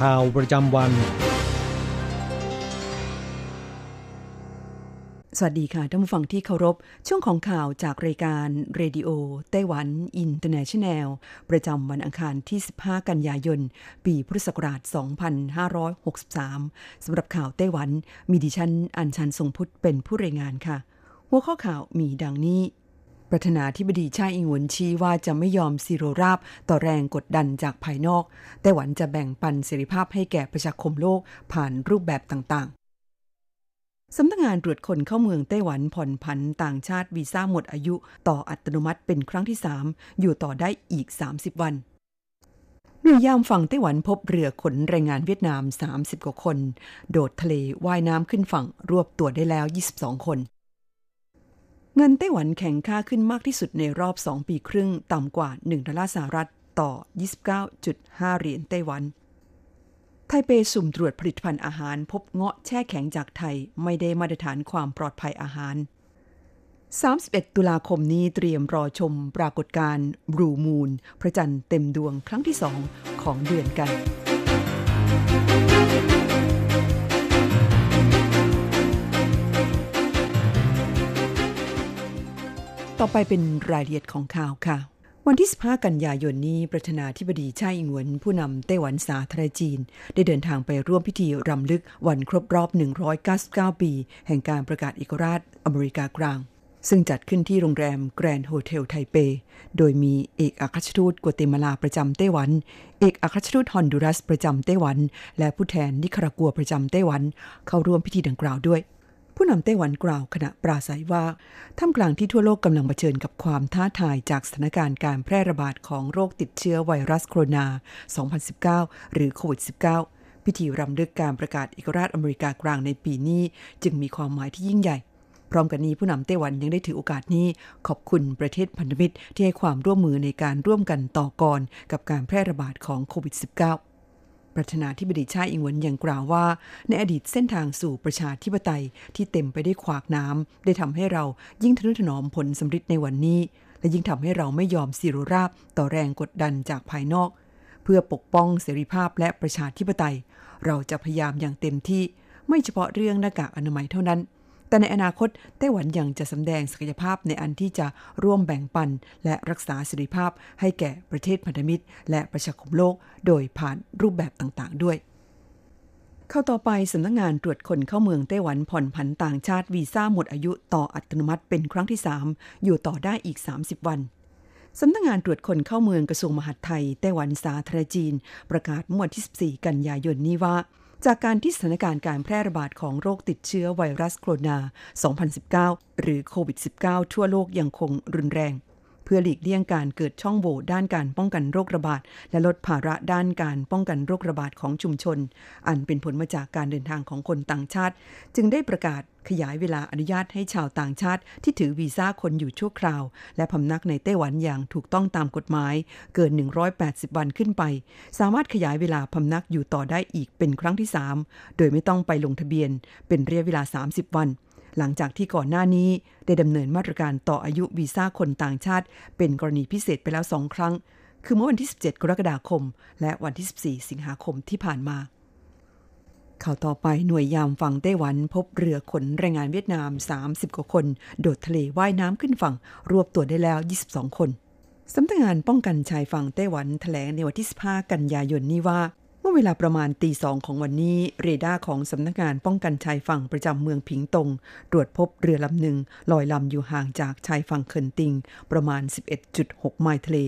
ข่าวประจำวัน สวัสดีค่ะท่านผู้ฟังที่เคารพ ช่วงของข่าวจากรายการ Radio Taiwan International ประจำวันอังคารที่ 15 กันยายน ปีพุทธศักราช 2563 สำหรับข่าวไต้หวัน มีดิฉันอัญชันทรงพุทธเป็นผู้รายงานค่ะ หัวข้อข่าวมีดังนี้ ประธานาธิบดีชาอิงหวนชี้ว่าจะไม่ยอมซีโรราบต่อแรงกดดันจากภายนอก ไต้หวันจะแบ่งปันเสรีภาพให้แก่ประชาคมโลกผ่านรูปแบบต่างๆสำนักงงานตรวจคนเข้าเมืองไต้หวันผ่อนผันต่างชาติวีซ่าหมดอายุ ต่ออัตโนมัติเป็นครั้งที่ 3 อยู่ต่อได้อีก 30 วันหน่วยยามฝั่งไต้หวันพบเรือขนแรงงานเวียดนาม 30 กว่าคน โดดทะเลว่ายน้ำขึ้นฝั่งรวบตัวได้แล้ว 22 คน เงินไต้หวันแข็งค่าขึ้นมากที่สุดในรอบ 2 ปีครึ่ง ต่ำกว่า 1 ดอลลาร์สหรัฐต่อ 29.5 เหรียญไต้หวัน ไทเปสุ่มตรวจผลิตภัณฑ์อาหาร พบเงาะแช่แข็งจากไทยไม่ได้มาตรฐานความปลอดภัยอาหาร 31 ตุลาคมนี้เตรียมรอชมปรากฏการณ์บรูมูน พระจันทร์เต็มดวงครั้งที่สองของเดือนกัน ต่อไปเป็นรายละเอียดของข่าวค่ะ วันที่ 15 กันยายนนี้ ประธานาธิบดีไช่อิงเหวินผู้นำไต้หวันสาธารณรัฐจีน ได้เดินทางไปร่วมพิธีรำลึกวันครบรอบ 199 ปี แห่งการประกาศเอกราชอเมริกากลาง ซึ่งจัดขึ้นที่โรงแรม Grand Hotel ไทเป โดยมีเอกอัครราชทูตกัวเตมาลาประจำไต้หวัน เอกอัครราชทูตฮอนดูรัสประจำไต้หวัน และผู้แทนนิคารากัวประจำไต้หวัน เข้าร่วมพิธีดังกล่าวด้วย ผู้นำไต้หวันกล่าวขณะปราศัยว่าท่ามกลางที่ทั่วโลกกำลังเผชิญกับความท้าทายจากสถานการณ์การแพร่ระบาดของโรคติดเชื้อไวรัสโคโรนา 2019 หรือโควิด -19 พิธีรำลึกการประกาศเอกราชอเมริกากลางในปีนี้ จึงมีความหมายที่ยิ่งใหญ่พร้อมกันนี้ผู้นำไต้หวันยังได้ถือโอกาสนี้ ขอบคุณประเทศพันธมิตรที่ให้ความร่วมมือในการร่วมกันต่อกรกับการแพร่ระบาดของโควิด -19 ประธานาธิบดีชาอิงหวนยังกล่าวว่า ในอดีตเส้นทางสู่ประชาธิปไตยที่เต็มไปด้วยขวากน้ำได้ทำให้เรายิ่งทนุถนอมผลสำฤทธิ์ในวันนี้ และยิ่งทำให้เราไม่ยอมสิโรราบต่อแรงกดดันจากภายนอก เพื่อปกป้องเสรีภาพและประชาธิปไตย เราจะพยายามอย่างเต็มที่ ไม่เฉพาะเรื่องหน้ากากอนามัยเท่านั้น แต่ในอนาคตไต้หวันยังจะสำแดงศักยภาพในอันที่จะร่วมแบ่งปัน และรักษาเสรีภาพให้แก่ประเทศพันธมิตร และประชาคมโลก โดยผ่านรูปแบบต่างๆ ด้วยเข้าต่อไปสำนักงงานตรวจคนเข้าเมืองไต้หวันผ่อนผันต่างชาติวีซ่าหมดอายุต่ออัตโนมัติเป็นครั้งที่ 3 อยู่ต่อได้อีก 30 วันสำนักงงานตรวจคนเข้าเมืองกระทรวงมหาดไทยไต้หวันสาธารณจีน ประกาศเมื่อวันที่ 14 กันยายนนี้ว่า จากการที่สถานการณ์การแพร่ระบาดของโรคติดเชื้อไวรัสโคโรนา 2019 หรือโควิด -19 ทั่วโลกยังคงรุนแรง เพื่อหลีกเลี่ยงการเกิดช่องโหว่ด้านการป้องกันโรคระบาด และลดภาระด้านการป้องกันโรคระบาดของชุมชน อันเป็นผลมาจากการเดินทางของคนต่างชาติ จึงได้ประกาศขยายเวลาอนุญาตให้ชาวต่างชาติ ที่ถือวีซ่าคนอยู่ชั่วคราว และพำนักในไต้หวันอย่างถูกต้องตามกฎหมาย เกิน 180 วันขึ้นไป สามารถขยายเวลาพำนักอยู่ต่อได้อีกเป็นครั้งที่ 3 โดยไม่ต้องไปลงทะเบียน เป็นระยะเวลา 30 วัน หลังจากที่ก่อนหน้านี้ได้ดำเนินมาตรการต่ออายุวีซ่าคนต่างชาติ เป็นกรณีพิเศษไปแล้วสองครั้ง คือเมื่อวันที่ 17 กรกฎาคม และวันที่ 14 สิงหาคมที่ผ่านมา ข่าวต่อไปหน่วยยามฝั่งไต้หวันพบเรือขนแรงงานเวียดนาม 30 กว่าคน โดดทะเลว่ายน้ำขึ้นฝั่ง รวบตัวได้แล้ว 22 คนสำนักงานป้องกันชายฝั่งไต้หวันแถลงในวันที่ 15 กันยายนนี้ว่า มื่อเวลาประมาณตีสองของวันนี้เรดาร์ของสำนักงานป้องกันชายฝั่งประจำเมืองผิงตง ตรวจพบเรือลำหนึ่งลอยลำอยู่ห่างจากชายฝั่งเคินติง ประมาณ 11.6 ไมล์ทะเล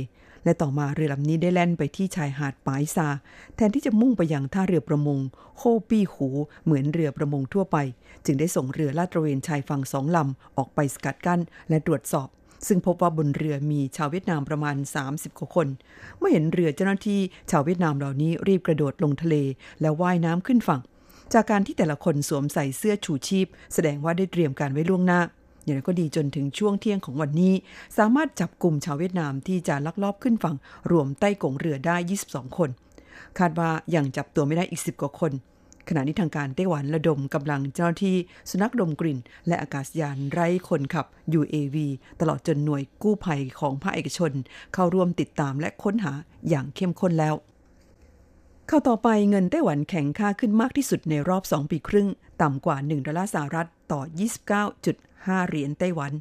และต่อมาเรือลำนี้ได้แล่นไปที่ชายหาดไป๋ซา แทนที่จะมุ่งไปยังท่าเรือประมงโฮ่วปี้หู เหมือนเรือประมงทั่วไป จึงได้ส่งเรือลาดตระเวนชายฝั่งสองลำออกไปสกัดกั้นและตรวจสอบ ซึ่งพบว่าบนเรือมีชาวเวียดนามประมาณ 30กว่าคน เมื่อเห็นเรือเจ้าหน้าที่ชาวเวียดนามเหล่านี้รีบกระโดดลงทะเล แล้วว่ายน้ำขึ้นฝั่ง จากการที่แต่ละคนสวมใส่เสื้อชูชีพ แสดงว่าได้เตรียมการไว้ล่วงหน้าอย่างไรก็ดีจนถึงช่วงเที่ยงของวันนี้ สามารถจับกลุ่มชาวเวียดนามที่จะลักลอบขึ้นฝั่ง รวมใต้กงเรือได้ 22 คน คาดว่ายังจับตัวไม่ได้อีก 10 กว่าคน ขณะนี้ทางการไต้หวันระดมกำลังเจ้าที่สุนัขดมกลิ่น และอากาศยานไร้คนขับ UAV ตลอดจนหน่วยกู้ภัยของภาคเอกชน เข้าร่วมติดตามและค้นหาอย่างเข้มข้นแล้วเข้าต่อไปเงินไต้หวันแข็งค่าขึ้นมากที่สุดในรอบ 2 ปีครึ่ง ต่ำกว่า 1 ดอลลาร์สหรัฐต่อ 29.5 เหรียญไต้หวัน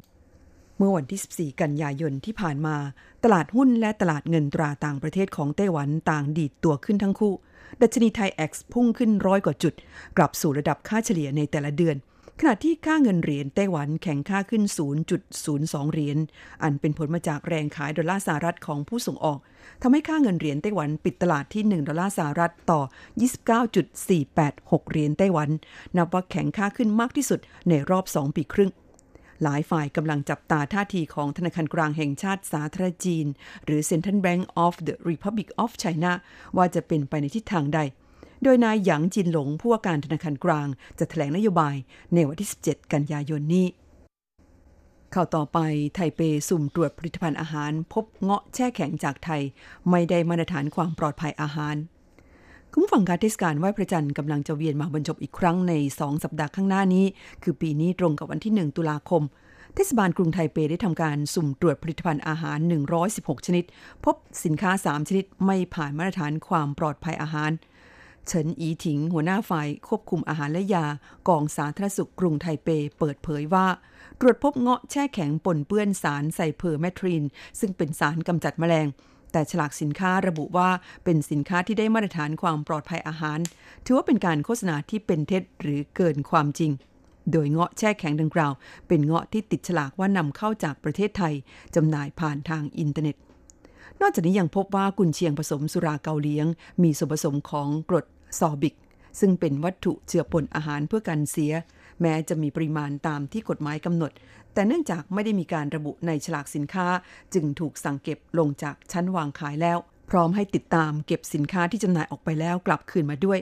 เมื่อวันที่ 14 กันยายนที่ผ่านมา ตลาดหุ้นและตลาดเงินตราต่างประเทศของไต้หวันต่างดีดตัวขึ้นทั้งคู่ ดัชนีไทย X พุ่งขึ้นร้อยกว่าจุด กลับสู่ระดับค่าเฉลี่ยในแต่ละเดือน ขณะที่ค่าเงินเหรียญไต้หวันแข็งค่าขึ้น 0.02 เหรียญ อันเป็นผลมาจากแรงขายดอลลาร์สหรัฐของผู้ส่งออกทำให้ค่าเงินเหรียญไต้หวันปิดตลาดที่ 1 ดอลลาร์สหรัฐต่อ 29.486 เหรียญไต้หวัน นับว่าแข็งค่าขึ้นมากที่สุดในรอบ 2 ปีครึ่ง หลายฝ่ายกำลังจับตาท่าทีของธนาคารกลางแห่งชาติสาธารณจีน หรือ Central Bank of the Republic of China ว่าจะเป็นไปในทิศทางใด โดยนายหยางจินหลงผู้ว่าการธนาคารกลาง จะแถลงนโยบายในวันที่ 17 กันยายนนี้เข้าต่อไปไทเปสุ่มตรวจผลิตภัณฑ์อาหาร พบเงาะแช่แข็งจากไทย ไม่ได้มาตรฐานความปลอดภัยอาหาร คุณผู้ฟังการเทศกาลไหว้พระจันทร์กำลังจะเวียนมาบรรจบอีกครั้งใน 2 สัปดาห์ข้างหน้านี้ คือปีนี้ตรงกับวันที่ 1 ตุลาคม เทศบาลกรุงไทเปได้ทำการสุ่มตรวจผลิตภัณฑ์อาหาร 116 ชนิด พบสินค้า 3 ชนิดไม่ผ่านมาตรฐานความปลอดภัยอาหาร เฉินอีถิง หัวหน้าฝ่ายควบคุมอาหารและยากองสาธารณสุขกรุงไทเป เปิดเผยว่า ตรวจพบเงาะแช่แข็งปนเปื้อนสาร cypermethrin ซึ่งเป็นสารกำจัดแมลง แต่ฉลากสินค้าระบุว่าเป็นสินค้าที่ได้มาตรฐานความปลอดภัยอาหาร ถือว่าเป็นการโฆษณาที่เป็นเท็จหรือเกินความจริง โดยเงาะแช่แข็งดังกล่าว เป็นเงาะที่ติดฉลากว่านำเข้าจากประเทศไทยจำหน่ายผ่านทางอินเทอร์เน็ต นอกจากนี้ยังพบว่ากุนเชียงผสมสุราเกาเลี้ยง มีส่วนผสมของกรดซอบิก ซึ่งเป็นวัตถุเจือปนอาหารเพื่อกันเสีย แม้จะมีปริมาณตามที่กฎหมายกำหนด แต่เนื่องจากไม่ได้มีการระบุในฉลากสินค้า จึงถูกสั่งเก็บลงจากชั้นวางขายแล้ว พร้อมให้ติดตามเก็บสินค้าที่จำหน่ายออกไปแล้วกลับคืนมาด้วย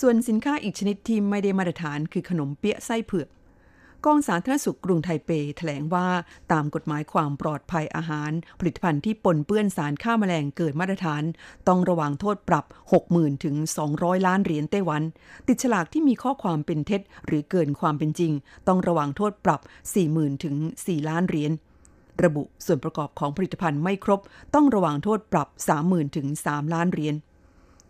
ส่วนสินค้าอีกชนิดที่ไม่ได้มาตรฐานคือขนมเปี๊ยะไส้เผือก กองสาธารณสุขกรุงไทเปแถลงว่าตามกฎหมายความปลอดภัยอาหาร ผลิตภัณฑ์ที่ปนเปื้อนสารฆ่ามาแมลงเกิดมาตรฐาน ต้องระวังโทษปรับ 60,000 ถึง 200 ล้านเหรียญไต้หวัน ติดฉลากที่มีข้อความเป็นเท็จ หรือเกินความเป็นจริง ต้องระวังโทษปรับ 40,000 ถึง 4 ล้านเหรียญระบุส่วนประกอบของผลิตภัณฑ์ไม่ครบ ต้องระวังโทษปรับ 30,000 ถึง 3 ล้านเหรียญ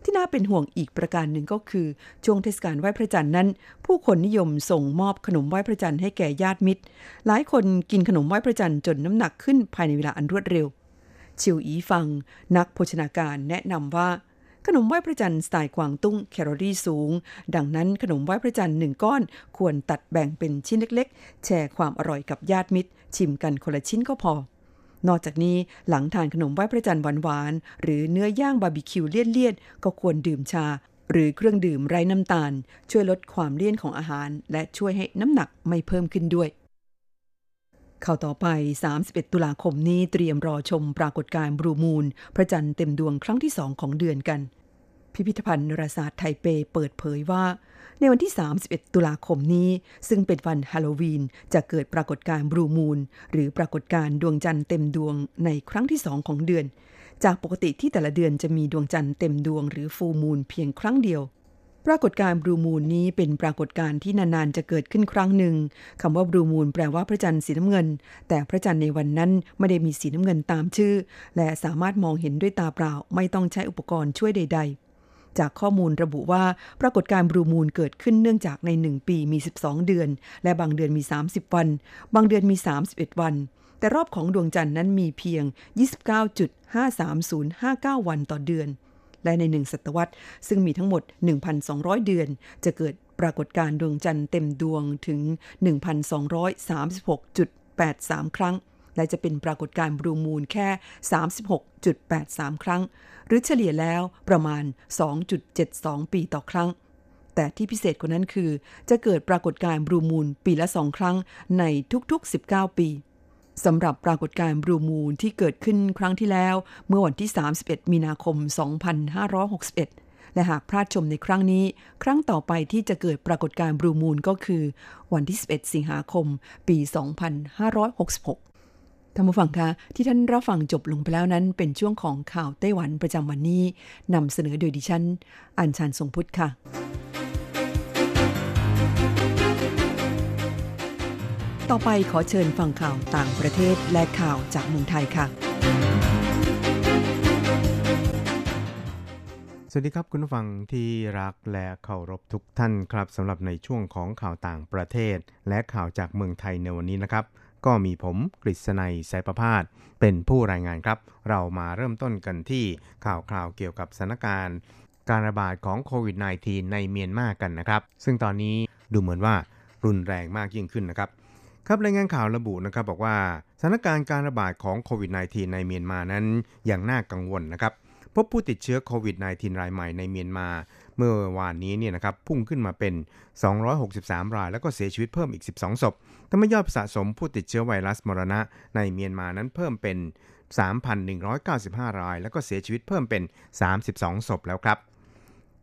ที่น่าเป็นห่วงอีกประการหนึ่งก็คือ ช่วงเทศกาลไหว้พระจันทร์นั้น ผู้คนนิยมส่งมอบขนมไหว้พระจันทร์ให้แก่ญาติมิตร หลายคนกินขนมไหว้พระจันทร์จนน้ำหนักขึ้นภายในเวลาอันรวดเร็ว ชิวอีฟัง นักโภชนาการแนะนำว่า ขนมไหว้พระจันทร์สไตล์กวางตุ้งแคลอรี่สูง ดังนั้นขนมไหว้พระจันทร์หนึ่งก้อนควรตัดแบ่งเป็นชิ้นเล็ก ๆ แชร์ความอร่อยกับญาติมิตร ชิมกันคนละชิ้นก็พอ นอกจากนี้หลังทานขนมไหว้พระจันทร์หวานๆหรือเนื้อย่างบาร์บีคิวเลี่ยนๆก็ควรดื่มชา หรือเครื่องดื่มไร้น้ำตาล ช่วยลดความเลี่ยนของอาหาร และช่วยให้น้ำหนักไม่เพิ่มขึ้นด้วยเข้าต่อไป 31 ตุลาคมนี้เตรียมรอชมปรากฏการณ์บรูมูลพระจันทร์เต็มดวงครั้งที่สองของเดือนกัน พิพิธภัณฑ์นราศาสตร์ไทเปเปิดเผยว่า ในวันที่ 31 ตุลาคมนี้ ซึ่งเป็นวันฮาโลวีน จะเกิดปรากฏการณ์บลูมูน หรือปรากฏการณ์ดวงจันทร์เต็มดวงในครั้งที่สองของเดือน จากปกติที่แต่ละเดือนจะมีดวงจันทร์เต็มดวงหรือฟูมูนเพียงครั้งเดียวปรากฏการณ์บลูมูนนี้เป็นปรากฏการณ์ที่นานๆจะเกิดขึ้นครั้งหนึ่งคำว่าบลูมูนแปลว่าพระจันทร์สีน้ำเงิน แต่พระจันทร์ในวันนั้นไม่ได้มีสีน้ำเงินตามชื่อ และสามารถมองเห็นด้วยตาเปล่า ไม่ต้องใช้อุปกรณ์ช่วยใด ๆ จากข้อมูลระบุว่าปรากฏการณ์บลูมูลเกิดขึ้นเนื่องจากใน 1 ปีมี 12 เดือน และบางเดือนมี 30 วัน บางเดือนมี 31 วัน แต่รอบของดวงจันทร์นั้นมีเพียง 29.53059 วันต่อเดือน และในหนึ่งศตวรรษ ซึ่งมีทั้งหมด 1,200 เดือน จะเกิดปรากฏการณ์ดวงจันทร์เต็มดวงถึง 1,236.83 ครั้ง และจะเป็นปรากฏการณ์บลูมูลแค่ 36.83 ครั้ง หรือเฉลี่ยแล้วประมาณ 2.72 ปีต่อครั้ง แต่ที่พิเศษกว่านั้นคือ จะเกิดปรากฏการณ์บลูมูลปีละสองครั้งในทุกๆ 19 ปีสำหรับปรากฏการณ์บลูมูลที่เกิดขึ้นครั้งที่แล้ว เมื่อวันที่ 31 มีนาคม 2561 และหากพลาดชมในครั้งนี้ ครั้งต่อไปที่จะเกิดปรากฏการณ์บลูมูลก็คือ วันที่ 11 สิงหาคม ปี 2566 ท่านผู้ฟังคะที่ท่านรับฟังจบลงไปแล้วนั้น เป็นช่วงของข่าวไต้หวันประจำวันนี้นำเสนอโดยดิฉันอัญชันทรงพุทธค่ะ ต่อไปขอเชิญฟังข่าวต่างประเทศและข่าวจากเมืองไทยค่ะ สวัสดีครับคุณผู้ฟังที่รักและเคารพทุกท่านครับสำหรับในช่วงของข่าวต่างประเทศ และข่าวจากเมืองไทยในวันนี้นะครับ ก็มีผมกฤษณัยสายประพาสเป็นผู้รายงานครับ เรามาเริ่มต้นกันที่ข่าวคราวเกี่ยวกับสถานการณ์การระบาดของโควิด -19 ในเมียนมากันนะครับ ซึ่งตอนนี้ดูเหมือนว่ารุนแรงมากยิ่งขึ้นนะครับ ครับรายงานข่าวระบุนะครับบอกว่าสถานการณ์การระบาดของโควิด -19 ในเมียนมานั้นอย่างน่ากังวลนะครับ พบผู้ติดเชื้อโควิด -19 รายใหม่ในเมียนมา เมื่อวานนี้เนี่ยนะครับพุ่งขึ้นมาเป็น 263 ราย แล้วก็เสียชีวิตเพิ่มอีก 12 ศพทำให้ยอดสะสมผู้ติดเชื้อไวรัสมรณะในเมียนมานั้นเพิ่มเป็น 3,195 ราย แล้วก็เสียชีวิตเพิ่มเป็น 32 ศพแล้วครับ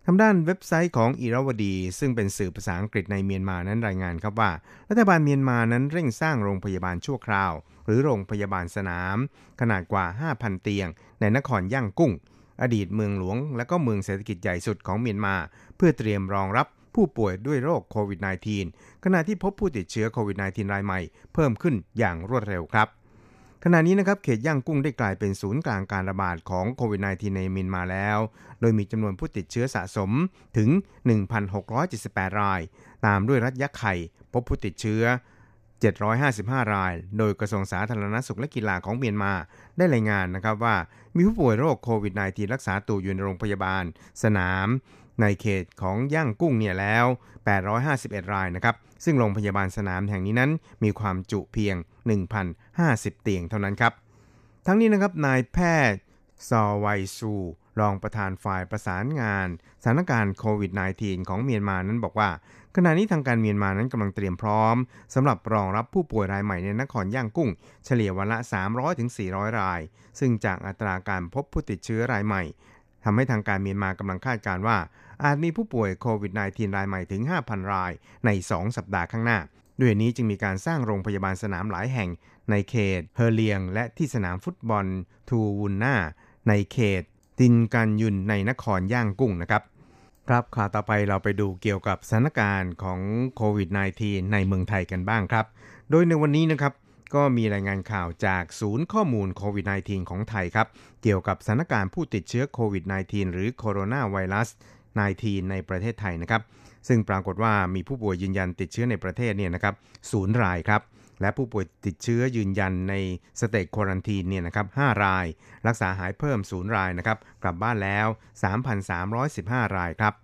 ทางด้านเว็บไซต์ของอิราวดี ซึ่งเป็นสื่อภาษาอังกฤษในเมียนมานั้นรายงานครับว่า รัฐบาลเมียนมานั้นเร่งสร้างโรงพยาบาลชั่วคราว หรือโรงพยาบาลสนาม ขนาดกว่า 5,000 เตียง ในนครย่างกุ้ง อดีตเมืองหลวง และก็เมืองเศรษฐกิจใหญ่สุดของเมียนมา เพื่อเตรียมรองรับผู้ป่วยด้วยโรคโควิด -19 ขณะที่พบผู้ติดเชื้อโควิด -19 รายใหม่ เพิ่มขึ้นอย่างรวดเร็วครับ ขณะนี้นะครับเขตย่างกุ้งได้กลายเป็นศูนย์กลางการระบาดของโควิด -19 ในเมียนมาแล้ว โดยมีจำนวนผู้ติดเชื้อสะสมถึง 1,678 ราย ตามด้วยรัฐยะไข่พบผู้ติดเชื้อ 755 ราย โดยกระทรวงสาธารณสุขและกีฬาของเมียนมาได้รายงานนะครับว่ามีผู้ป่วยโรคโควิด -19 รักษาตัวอยู่ในโรงพยาบาล สนาม ในเขตของย่างกุ้งเนี่ยแล้ว 851 รายนะครับ ซึ่งโรงพยาบาลสนามแห่งนี้นั้นมีความจุเพียง 1,050 เตียงเท่านั้นครับ ทั้งนี้นะครับนายแพทย์ซอไวซูรองประธานฝ่ายประสานงานสถานการณ์โควิด -19 ของเมียนมานั้นบอกว่า ขณะนี้ทางการเมียนมานั้นกำลังเตรียมพร้อมสำหรับรองรับผู้ป่วยรายใหม่ในนครย่างกุ้ง เฉลี่ยวันละ 300-400 ราย ซึ่งจากอัตราการพบผู้ติดเชื้อรายใหม่ทำให้ทางการเมียนมากำลังคาดการว่า อาจมีผู้ป่วยโควิด -19 รายใหม่ถึง 5,000 รายใน 2 สัปดาห์ข้างหน้า ด้วยนี้จึงมีการสร้างโรงพยาบาลสนามหลายแห่ง ในเขตเฮเลียง และที่สนามฟุตบอลทูวุนนาในเขตตินกันยุนในนครย่างกุ้งนะครับ ครับข่าวต่อไปเราไปดูเกี่ยวกับสถานการณ์ของโควิด -19 ในเมืองไทยกันบ้างครับ โดยในวันนี้นะครับก็มีรายงานข่าวจากศูนย์ข้อมูลโควิด -19 ของไทยครับ เกี่ยวกับสถานการณ์ผู้ติดเชื้อโควิด -19 หรือโคโรนาไวรัส 19 ในประเทศไทยนะครับ ซึ่งปรากฏว่ามีผู้ป่วยยืนยันติดเชื้อในประเทศเนี่ยนะครับศูนย์รายครับ และผู้ป่วยติดเชื้อยืนยันในสเตจควอรันทีนเนี่ยนะครับ5ราย รักษาหายเพิ่ม 0 รายนะครับ กลับบ้านแล้ว 3,315 รายครับ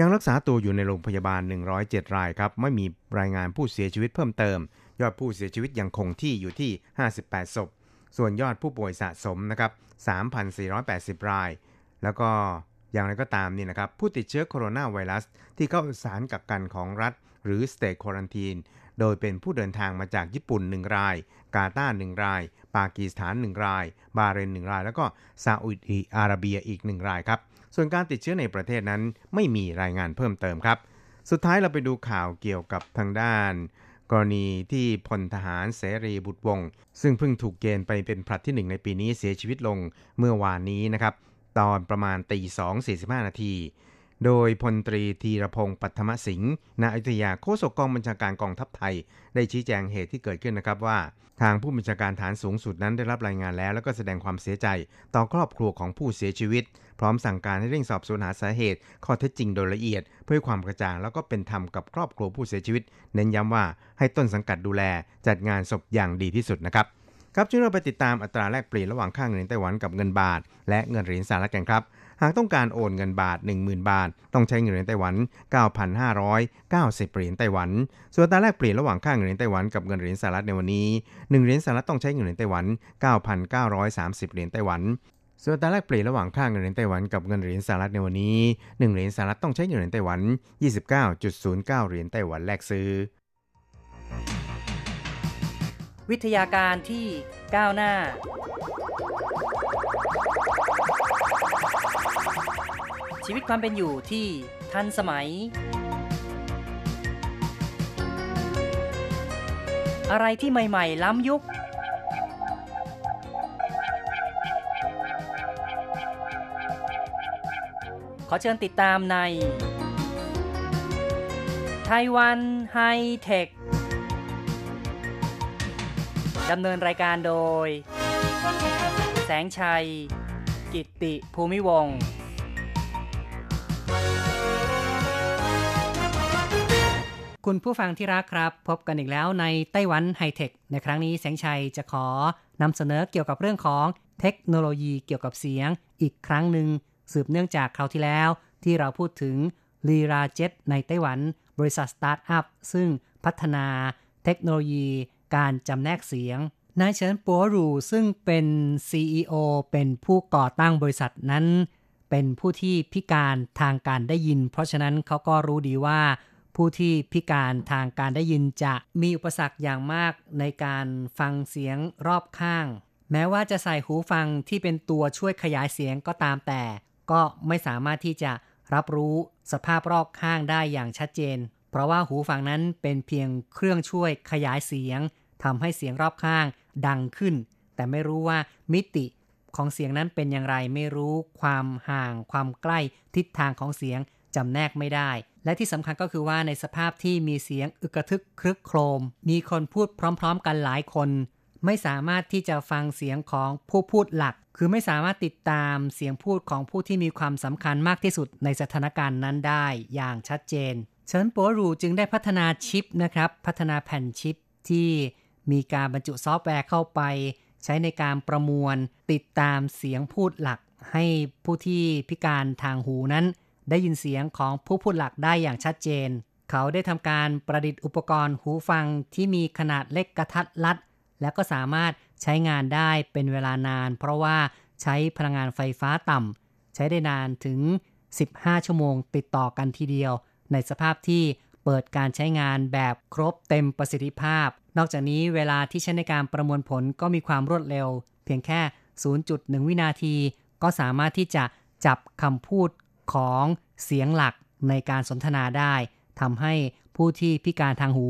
ยังรักษาตัวอยู่ในโรงพยาบาล 107 รายครับ ไม่มีรายงานผู้เสียชีวิตเพิ่มเติม ยอดผู้เสียชีวิตยังคงที่อยู่ที่ 58 ศพ ส่วนยอดผู้ป่วยสะสมนะครับ3,480 ราย แล้วก็อย่างไรก็ตามนี่นะครับผู้ติดเชื้อโคโรนาไวรัสที่เข้าสารกักกันของรัฐ หรือ State Quarantine โดยเป็นผู้เดินทางมาจากญี่ปุ่น 1 ราย กาตาร์1ราย ปากีสถาน 1 ราย บาเรน 1 ราย แล้วก็ซาอุดิอาระเบียอีก 1 รายครับ ส่วนการติดเชื้อในประเทศนั้นไม่มีรายงานเพิ่มเติมครับ สุดท้ายเราไปดูข่าวเกี่ยวกับทางด้าน กรณีที่พลทหารเสรีบุตรวงศ์ซึ่งเพิ่งถูกเกณฑ์ไปเป็นผลัดที่ 1 ในปีนี้เสียชีวิตลงเมื่อวานนี้นะครับ ตอนประมาณตี2.45 นาที โดยพลตรีธีรพงศ์ปัทมสิงห์ณอยุธยาโฆษกกองบัญชาการกองทัพไทย ได้ชี้แจงเหตุที่เกิดขึ้นนะครับว่า ทางผู้บัญชาการฐานสูงสุดนั้นได้รับรายงานแล้ว แล้วก็แสดงความเสียใจต่อครอบครัวของผู้เสียชีวิต พร้อมสั่งการให้เร่งสอบสวนหาสาเหตุ ข้อเท็จจริงโดยละเอียด เพื่อความกระจ่างแล้วก็เป็นธรรมกับครอบครัวผู้เสียชีวิต เน้นย้ำว่าให้ต้นสังกัดดูแล จัดงานศพอย่างดีที่สุดนะครับครับช่วยเราไปติดตามอัตราแลกเปลี่ยนระหว่างค่าเงินไต้หวันกับเงินบาท และเงินเหรียญสหรัฐกันครับ หากต้องการโอนเงินบาท 10,000 บาท ต้องใช้เงินเหรียญไต้หวัน 9,590 เหรียญไต้หวัน ส่วนตาแลกเปลี่ยนระหว่างค่าเงินเหรียญไต้หวันกับเงินเหรียญสหรัฐในวันนี้ 1 เหรียญสหรัฐต้องใช้เงินเหรียญไต้หวัน 9,930 เหรียญไต้หวันส่วนตาแลกเปลี่ยนระหว่างค่าเงินเหรียญไต้หวันกับเงินเหรียญสหรัฐในวันนี้ 1 เหรียญสหรัฐต้องใช้เงินเหรียญไต้หวัน 29.09 เหรียญไต้หวันแลกซื้อ วิทยาการที่ก้าวหน้า ชีวิตความเป็นอยู่ที่ทันสมัย อะไรที่ใหม่ๆ ล้ำยุค ขอเชิญติดตามในไต้หวันไฮเทคดำเนินรายการโดย แสงชัย กิตติภูมิวงศ์ คุณผู้ฟังที่รักครับ พบกันอีกแล้วในไต้หวันไฮเทค ในครั้งนี้แสงชัยจะขอนำเสนอเกี่ยวกับเรื่องของเทคโนโลยีเกี่ยวกับเสียงอีกครั้งหนึ่ง สืบเนื่องจากคราวที่แล้ว ที่เราพูดถึง Relajet ในไต้หวัน บริษัทสตาร์ทอัพซึ่งพัฒนาเทคโนโลยีการจำแนกเสียงนายเฉินปัวรูซึ่งเป็น CEO เป็นผู้ก่อตั้งบริษัทนั้น เป็นผู้ที่พิการทางการได้ยิน เพราะฉะนั้นเขาก็รู้ดีว่า ผู้ที่พิการทางการได้ยินจะมีอุปสรรคอย่างมากในการฟังเสียงรอบข้าง แม้ว่าจะใส่หูฟังที่เป็นตัวช่วยขยายเสียงก็ตามแต่ ก็ไม่สามารถที่จะรับรู้สภาพรอบข้างได้อย่างชัดเจน เพราะว่าหูฟังนั้นเป็นเพียงเครื่องช่วยขยายเสียงทำให้เสียงรอบข้างดังขึ้น แต่ไม่รู้ว่ามิติของเสียงนั้นเป็นอย่างไรไม่รู้ความห่าง ความใกล้ทิศทางของเสียงจำแนกไม่ได้ และที่สำคัญก็คือว่าในสภาพที่มีเสียงอึกระทึกครึกโครม มีคนพูดพร้อม ๆ กันหลายคน ไม่สามารถที่จะฟังเสียงของผู้พูดหลัก คือไม่สามารถติดตามเสียงพูดของผู้ที่มีความสำคัญมากที่สุดในสถานการณ์นั้นได้อย่างชัดเจนเฉินปัวรูจึงได้พัฒนาชิปนะครับ พัฒนาแผ่นชิปที่มีการบรรจุซอฟต์แวร์เข้าไป ใช้ในการประมวลติดตามเสียงพูดหลัก ให้ผู้ที่พิการทางหูนั้น ได้ยินเสียงของผู้พูดหลักได้อย่างชัดเจน เขาได้ทำการประดิษฐ์อุปกรณ์หูฟังที่มีขนาดเล็กกระทัดรัด และก็สามารถใช้งานได้เป็นเวลานาน เพราะว่าใช้พลังงานไฟฟ้าต่ำใช้ได้นานถึง 15 ชั่วโมงติดต่อกันทีเดียว ในสภาพที่เปิดการใช้งานแบบครบเต็มประสิทธิภาพ นอกจากนี้เวลาที่ใช้ในการประมวลผลก็มีความรวดเร็ว เพียงแค่ 0.1 วินาที ก็สามารถที่จะจับคำพูด ของเสียงหลักในการสนทนาได้ทำให้ผู้ที่พิการทางหู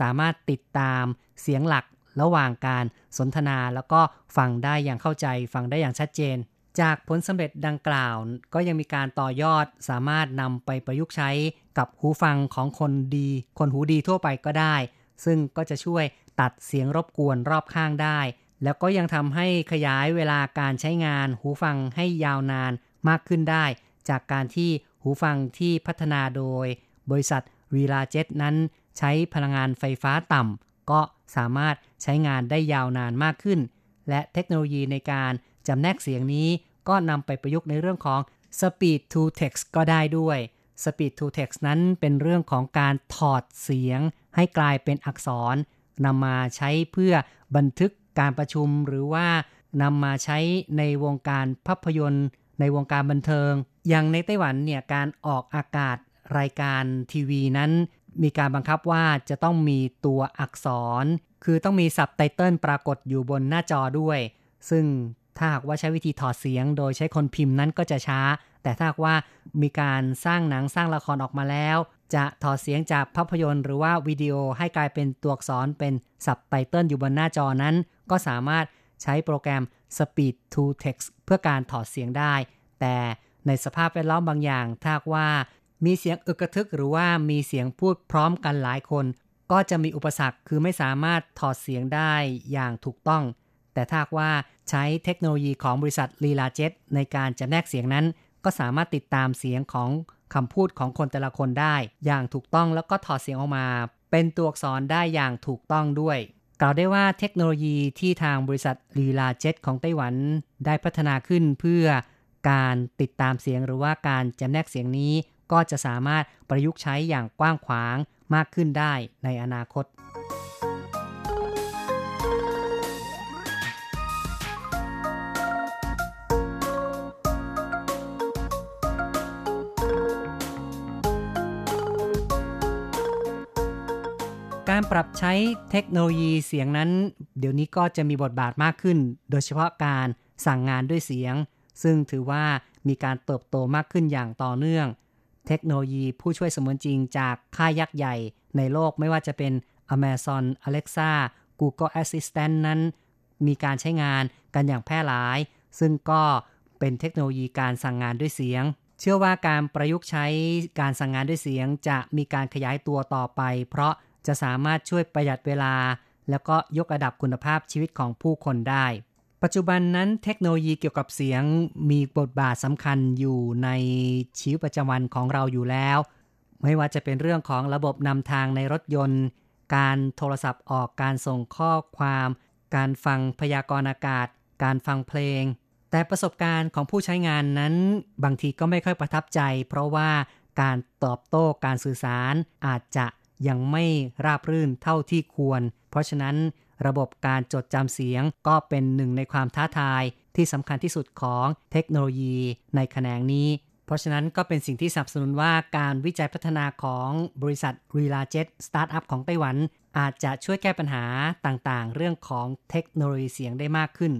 สามารถติดตามเสียงหลักระหว่างการสนทนาแล้วก็ฟังได้อย่างเข้าใจ ฟังได้อย่างชัดเจน จากผลสำเร็จดังกล่าว ก็ยังมีการต่อยอดสามารถนำไปประยุกต์ใช้กับหูฟังของคนดี คนหูดีทั่วไปก็ได้ ซึ่งก็จะช่วยตัดเสียงรบกวนรอบข้างได้ แล้วก็ยังทำให้ขยายเวลาการใช้งานหูฟังให้ยาวนานมากขึ้นได้ จากการที่หูฟังที่พัฒนาโดย บริษัทวีลาเจ็ตนั้น ใช้พลังงานไฟฟ้าต่ำ ก็สามารถใช้งานได้ยาวนานมากขึ้น และเทคโนโลยีในการจำแนกเสียงนี้ ก็นำไปประยุกต์ในเรื่องของ Speed to Text ก็ได้ด้วย Speed to Text นั้นเป็นเรื่องของการถอดเสียง ให้กลายเป็นอักษรนำมาใช้เพื่อบันทึกการประชุมหรือว่านำมาใช้ในวงการภาพยนตร์ ในวงการบันเทิง อย่างในไต้หวันเนี่ยการออกอากาศรายการทีวีนั้นมีการบังคับว่าจะต้องมีตัวอักษร คือต้องมีซับไตเติลปรากฏอยู่บนหน้าจอด้วย ซึ่งถ้าหากว่าใช้วิธีถอดเสียง โดยใช้คนพิมพ์นั้นก็จะช้า แต่ถ้าหากว่ามีการสร้างหนังสร้างละครออกมาแล้ว จะถอดเสียงจากภาพยนตร์หรือว่าวิดีโอให้กลายเป็นตัวอักษรเป็นซับไตเติลอยู่บนหน้าจอนั้น ก็สามารถใช้โปรแกรม Speech to Text เพื่อการถอดเสียงได้ แต่ในสภาพแวดล้อมบางอย่างถ้าว่ามีเสียงอึกกระทึกหรือว่ามีเสียงพูดพร้อมกันหลายคน ก็จะมีอุปสรรคคือไม่สามารถถอดเสียงได้อย่างถูกต้อง แต่ถ้าว่าใช้เทคโนโลยีของบริษัทลีลาเจ็ตในการจะแนกเสียงนั้น ก็สามารถติดตามเสียงของคำพูดของคนแต่ละคนได้ อย่างถูกต้องแล้วก็ถอดเสียงออกมา เป็นตัวอักษรได้อย่างถูกต้องด้วย กล่าวได้ว่าเทคโนโลยีที่ทางบริษัทลีลาเจ็ตของไต้หวันได้พัฒนาขึ้นเพื่อการติดตามเสียงหรือว่าการจำแนกเสียงนี้ ก็จะสามารถประยุกต์ใช้อย่างกว้างขวางมากขึ้นได้ในอนาคต การปรับใช้เทคโนโลยีเสียงนั้น เดี๋ยวนี้ก็จะมีบทบาทมากขึ้น โดยเฉพาะการสั่งงานด้วยเสียง ซึ่งถือว่ามีการเติบโตมากขึ้นอย่างต่อเนื่อง เทคโนโลยีผู้ช่วยเสมือนจริงจากค่ายยักษ์ใหญ่ในโลกไม่ว่าจะเป็น Amazon Alexa Google Assistant นั้น มีการใช้งานกันอย่างแพร่หลาย ซึ่งก็เป็นเทคโนโลยีการสั่งงานด้วยเสียง เชื่อว่าการประยุกต์ใช้การสั่งงานด้วยเสียง จะมีการขยายตัวต่อไป เพราะ จะสามารถช่วยประหยัดเวลา แล้วก็ยกระดับคุณภาพชีวิตของผู้คนได้ ปัจจุบันนั้นเทคโนโลยีเกี่ยวกับเสียงมีบทบาทสำคัญอยู่ในชีวิตประจำวันของเราอยู่แล้ว ไม่ว่าจะเป็นเรื่องของระบบนำทางในรถยนต์ การโทรศัพท์ออกการส่งข้อความ การฟังพยากรณ์อากาศ การฟังเพลง แต่ประสบการณ์ของผู้ใช้งานนั้น บางทีก็ไม่ค่อยประทับใจ เพราะว่าการตอบโต้การสื่อสารอาจจะ ยังไม่ราบรื่นเท่าที่ควร เพราะฉะนั้นระบบการจดจำเสียงก็เป็นหนึ่งในความท้าทายที่สำคัญที่สุดของเทคโนโลยีในแขนงนี้ เพราะฉะนั้นก็เป็นสิ่งที่สนับสนุนว่าการวิจัยพัฒนาของบริษัท Relajet สตาร์ทอัพของไต้หวัน อาจจะช่วยแก้ปัญหาต่างๆ เรื่องของเทคโนโลยีเสียงได้มากขึ้น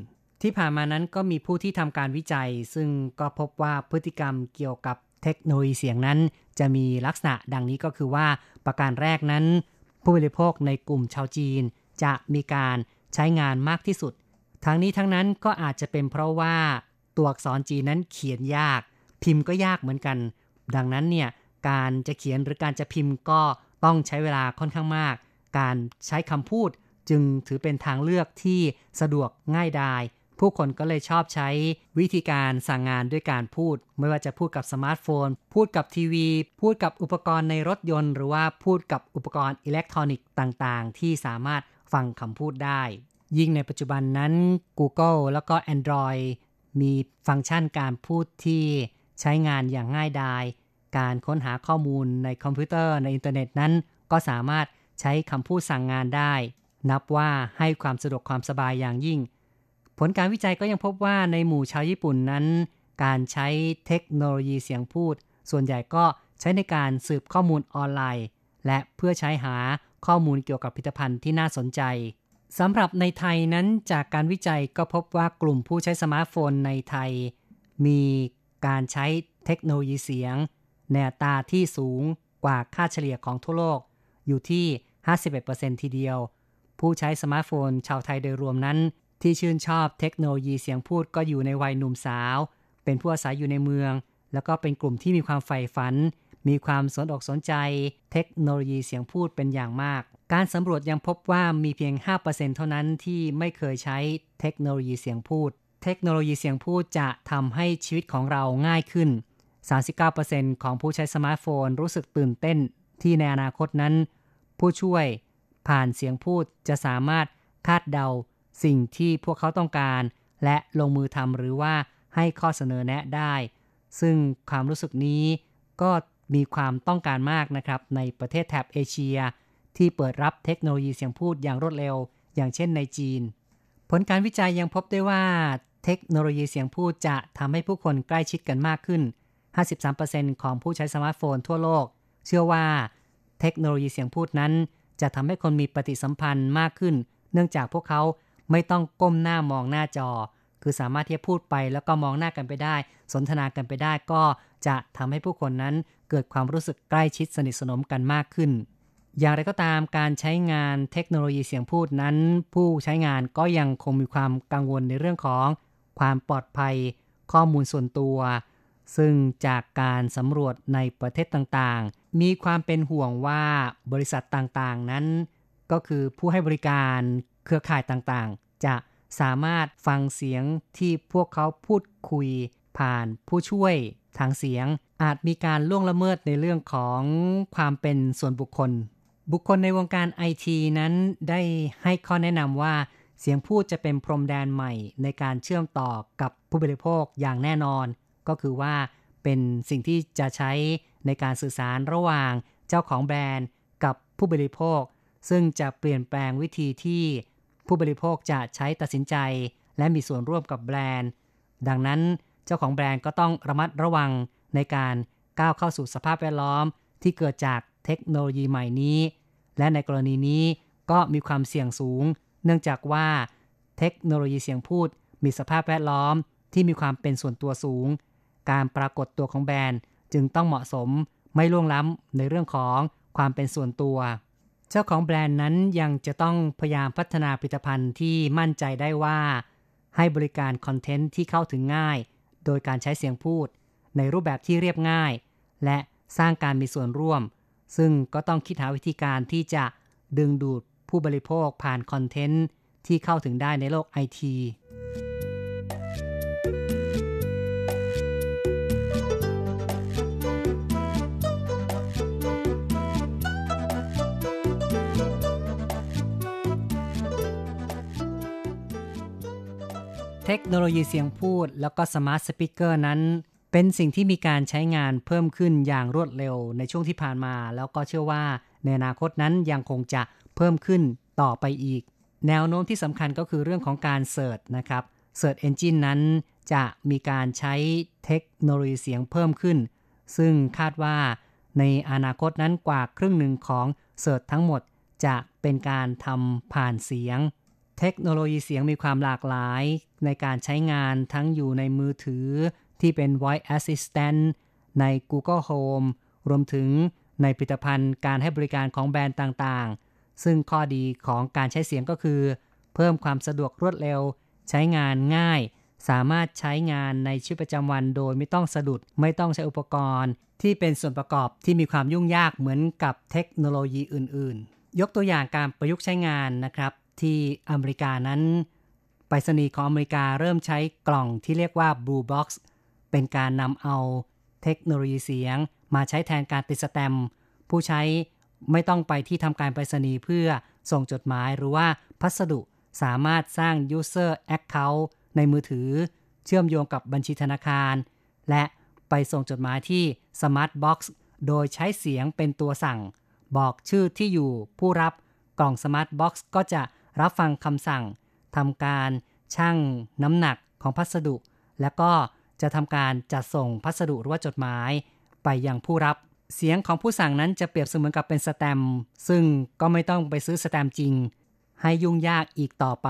ที่ผ่านมานั้นก็มีผู้ที่ทำการวิจัย ซึ่งก็พบว่าพฤติกรรมเกี่ยวกับ เทคโนโลยีเสียงนั้น จะมีลักษณะดังนี้ก็คือว่าประการแรกนั้น ผู้บริโภคในกลุ่มชาวจีน จะมีการใช้งานมากที่สุด ทั้งนี้ทั้งนั้นก็อาจจะเป็นเพราะว่าตัวอักษรจีนนั้นเขียนยาก พิมพ์ก็ยากเหมือนกัน ดังนั้นเนี่ยการจะเขียนหรือการจะพิมพ์ก็ต้องใช้เวลาค่อนข้างมาก การใช้คำพูดจึงถือเป็นทางเลือกที่สะดวกง่ายดาย ผู้คนก็เลยชอบใช้วิธีการสั่งงานด้วยการพูด ไม่ว่าจะพูดกับสมาร์ทโฟน พูดกับทีวี พูดกับอุปกรณ์ในรถยนต์ หรือว่าพูดกับอุปกรณ์อิเล็กทรอนิกส์ต่างๆ ที่สามารถฟังคำพูดได้ ยิ่งในปัจจุบันนั้น Google แล้วก็ Android มีฟังก์ชันการพูดที่ใช้งานอย่างง่ายดาย การค้นหาข้อมูลในคอมพิวเตอร์ในอินเทอร์เน็ตนั้น ก็สามารถใช้คำพูดสั่งงานได้ นับว่าให้ความสะดวกความสบายอย่างยิ่ง ผลการวิจัยก็ยังพบว่าในหมู่ชาวญี่ปุ่นนั้น การใช้เทคโนโลยีเสียงพูด ส่วนใหญ่ก็ใช้ในการสืบข้อมูลออนไลน์ และเพื่อใช้หาข้อมูลเกี่ยวกับผลิตภัณฑ์ที่น่าสนใจสำหรับในไทยนั้นจากการวิจัยก็พบว่ากลุ่มผู้ใช้สมาร์ทโฟนในไทย มีการใช้เทคโนโลยีเสียง ในอัตราที่สูงกว่าค่าเฉลี่ยของทั่วโลก อยู่ที่ 51%ทีเดียว ผู้ใช้สมาร์ทโฟนชาวไทยโดยรวมนั้น ที่ชื่นชอบเทคโนโลยีเสียงพูดก็อยู่ในวัยหนุ่มสาว เป็นผู้อาศัยอยู่ในเมือง แล้วก็เป็นกลุ่มที่มีความใฝ่ฝัน มีความสนอกสนใจ เทคโนโลยีเสียงพูดเป็นอย่างมาก การสำรวจยังพบว่ามีเพียง 5%เท่านั้นที่ไม่เคยใช้เทคโนโลยีเสียงพูด เทคโนโลยีเสียงพูดจะทำให้ชีวิตของเราง่ายขึ้น 39%ของผู้ใช้สมาร์ทโฟนรู้สึกตื่นเต้น ที่ในอนาคตนั้น ผู้ช่วยผ่านเสียงพูดจะสามารถคาดเดา สิ่งที่พวกเขาต้องการ และลงมือทำหรือว่าให้ข้อเสนอแนะได้ ซึ่งความรู้สึกนี้ก็มีความต้องการมากนะครับในประเทศแถบเอเชีย ที่เปิดรับเทคโนโลยีเสียงพูดอย่างรวดเร็ว อย่างเช่นในจีน ผลการวิจัยยังพบได้ว่าเทคโนโลยีเสียงพูดจะทำให้ผู้คนใกล้ชิดกันมากขึ้น 53%ของผู้ใช้สมาร์ทโฟนทั่วโลก เชื่อว่าเทคโนโลยีเสียงพูดนั้น จะทำให้คนมีปฏิสัมพันธ์มากขึ้น เนื่องจากพวกเขา ไม่ต้องก้มหน้ามองหน้าจอ คือสามารถที่จะพูดไปแล้วก็มองหน้ากันไปได้ สนทนากันไปได้ก็จะทำให้ผู้คนนั้นเกิดความรู้สึกใกล้ชิดสนิทสนมกันมากขึ้น อย่างไรก็ตามการใช้งานเทคโนโลยีเสียงพูดนั้น ผู้ใช้งานก็ยังคงมีความกังวลในเรื่องของ ความปลอดภัย ข้อมูลส่วนตัว ซึ่งจากการสำรวจในประเทศต่างๆ มีความเป็นห่วงว่าบริษัทต่างๆนั้น ก็คือผู้ให้บริการ เครือข่ายต่างๆ จะสามารถฟังเสียงที่พวกเขาพูดคุยผ่านผู้ช่วยทางเสียง อาจมีการล่วงละเมิดในเรื่องของความเป็นส่วนบุคคล บุคคลในวงการไอทีนั้นได้ให้ข้อแนะนำว่าเสียงพูดจะเป็นพรมแดนใหม่ในการเชื่อมต่อกับผู้บริโภคอย่างแน่นอน ก็คือว่าเป็นสิ่งที่จะใช้ในการสื่อสารระหว่างเจ้าของแบรนด์กับผู้บริโภค ซึ่งจะเปลี่ยนแปลงวิธีที่ ผู้บริโภคจะใช้ตัดสินใจ และมีส่วนร่วมกับแบรนด์ ดังนั้นเจ้าของแบรนด์ก็ต้องระมัดระวังในการก้าวเข้าสู่สภาพแวดล้อม ที่เกิดจากเทคโนโลยีใหม่นี้ และในกรณีนี้ก็มีความเสี่ยงสูง เนื่องจากว่าเทคโนโลยีเสียงพูด มีสภาพแวดล้อมที่มีความเป็นส่วนตัวสูง การปรากฏตัวของแบรนด์จึงต้องเหมาะสมไม่ล่วงล้ำในเรื่องของความเป็นส่วนตัว เจ้าของแบรนด์นั้นยังจะต้องพยายามพัฒนาผลิตภัณฑ์ที่มั่นใจได้ว่า ให้บริการคอนเทนต์ที่เข้าถึงง่าย โดยการใช้เสียงพูด ในรูปแบบที่เรียบง่าย และสร้างการมีส่วนร่วม ซึ่งก็ต้องคิดหาวิธีการที่จะดึงดูดผู้บริโภคผ่านคอนเทนต์ที่เข้าถึงได้ในโลกไอที เทคโนโลยีเสียงพูด แล้วก็ smart speaker นั้น เป็นสิ่งที่มีการใช้งานเพิ่มขึ้นอย่างรวดเร็วในช่วงที่ผ่านมา แล้วก็เชื่อว่าในอนาคตนั้นยังคงจะเพิ่มขึ้นต่อไปอีก แนวโน้มที่สำคัญก็คือเรื่องของการ search นะครับ search engine นั้นจะมีการใช้เทคโนโลยีเสียงเพิ่มขึ้น ซึ่งคาดว่าในอนาคตนั้นกว่าครึ่งหนึ่งของ search ทั้งหมดจะเป็นการทำผ่านเสียง เทคโนโลยีเสียงมีความหลากหลายในการใช้งานทั้งอยู่ในมือถือที่เป็น voice assistant ใน Google Home รวมถึงในผลิตภัณฑ์การให้บริการของแบรนด์ต่างๆ ซึ่งข้อดีของการใช้เสียงก็คือ เพิ่มความสะดวกรวดเร็ว ใช้งานง่าย สามารถใช้งานในชีวิตประจำวันโดยไม่ต้องสะดุดไม่ต้องใช้อุปกรณ์ ที่เป็นส่วนประกอบที่มีความยุ่งยากเหมือนกับเทคโนโลยีอื่น ๆ ยกตัวอย่างการประยุกต์ใช้งานนะครับ ที่อเมริกานั้นไปรษณีย์ของอเมริกาเริ่มใช้กล่องที่เรียกว่า Blue Box เป็นการนำเอาเทคโนโลยีเสียง มาใช้แทนการติดสแตมผู้ใช้ไม่ต้องไปที่ทำการไปรษณีย์เพื่อส่งจดหมายหรือว่าพัสดุสามารถสร้าง User Account ในมือถือ เชื่อมโยงกับบัญชีธนาคาร และไปส่งจดหมายที่ Smart Box โดยใช้เสียงเป็นตัวสั่ง บอกชื่อที่อยู่ผู้รับกล่อง Smart Box ก็จะ รับฟังคำสั่งทำการชั่งน้ำหนักของพัสดุ และก็จะทำการจัดส่งพัสดุหรือว่าจดหมาย ไปยังผู้รับ เสียงของผู้สั่งนั้นจะเปรียบเสมือนกับเป็นสแตมซึ่งก็ไม่ต้องไปซื้อสแตมจริง ให้ยุ่งยากอีกต่อไป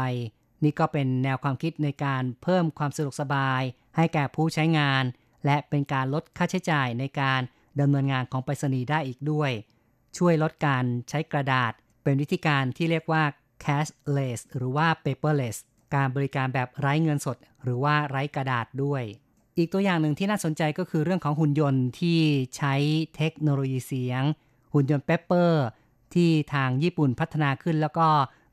นี่ก็เป็นแนวความคิดในการเพิ่มความสะดวกสบาย ให้แก่ผู้ใช้งาน และเป็นการลดค่าใช้จ่ายในการดำเนินงานของไปรษณีย์ได้อีกด้วย ช่วยลดการใช้กระดาษ เป็นวิธีการที่เรียกว่า cashless หรือว่า paperless การบริการแบบไร้เงินสด หรือว่าไร้กระดาษด้วย อีกตัวอย่างหนึ่งที่น่าสนใจก็คือเรื่องของหุ่นยนต์ที่ใช้เทคโนโลยีเสียง หุ่นยนต์ Pepper ที่ทางญี่ปุ่นพัฒนาขึ้น แล้วก็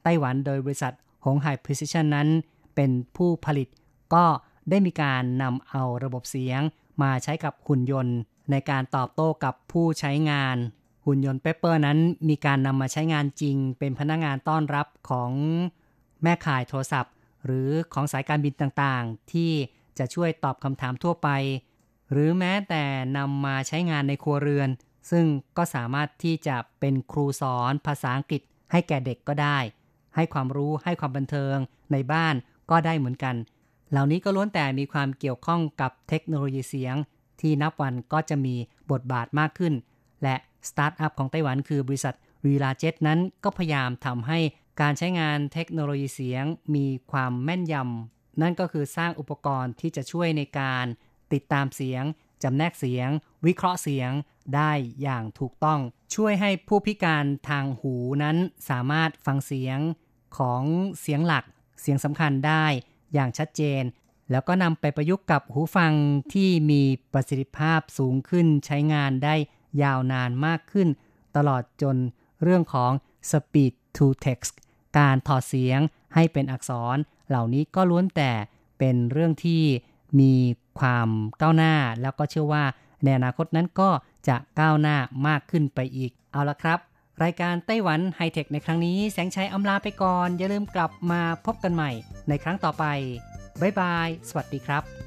ไต้หวันโดยบริษัทหงไห่ Precision นั้นเป็นผู้ผลิต ก็ได้มีการนำเอาระบบเสียงมาใช้กับหุ่นยนต์ ในการตอบโต้กับผู้ใช้งาน หุ่นยนต์เปเปอร์นั้นมีการนำมาใช้งานจริง เป็นพนักงานต้อนรับของแม่ข่ายโทรศัพท์ หรือของสายการบินต่างๆ ที่จะช่วยตอบคำถามทั่วไป หรือแม้แต่นำมาใช้งานในครัวเรือน ซึ่งก็สามารถที่จะเป็นครูสอนภาษาอังกฤษ ให้แก่เด็กก็ได้ ให้ความรู้ให้ความบันเทิงในบ้านก็ได้เหมือนกัน เหล่านี้ก็ล้วนแต่มีความเกี่ยวข้องกับเทคโนโลยีเสียง ที่นับวันก็จะมีบทบาทมากขึ้น และสตาร์ทอัพของไต้หวันคือบริษัท Relajet นั้นก็พยายามทำให้การใช้งานเทคโนโลยีเสียงมีความแม่นยำ นั่นก็คือสร้างอุปกรณ์ที่จะช่วยในการติดตามเสียง จำแนกเสียง วิเคราะห์เสียงได้อย่างถูกต้อง ช่วยให้ผู้พิการทางหูนั้นสามารถฟังเสียงของเสียงหลัก เสียงสำคัญได้อย่างชัดเจน แล้วก็นำไปประยุกต์กับหูฟังที่มีประสิทธิภาพสูงขึ้นใช้งานได้ ยาวนานมากขึ้น ตลอดจนเรื่องของ speed to text การถอดเสียงให้เป็นอักษร เหล่านี้ก็ล้วนแต่เป็นเรื่องที่มีความก้าวหน้า แล้วก็เชื่อว่าในอนาคตนั้นก็จะก้าวหน้ามากขึ้นไปอีก เอาละครับ รายการไต้หวันไฮเทคในครั้งนี้ แสงชัยอำลาไปก่อน อย่าลืมกลับมาพบกันใหม่ในครั้งต่อไป บ๊ายบาย สวัสดีครับ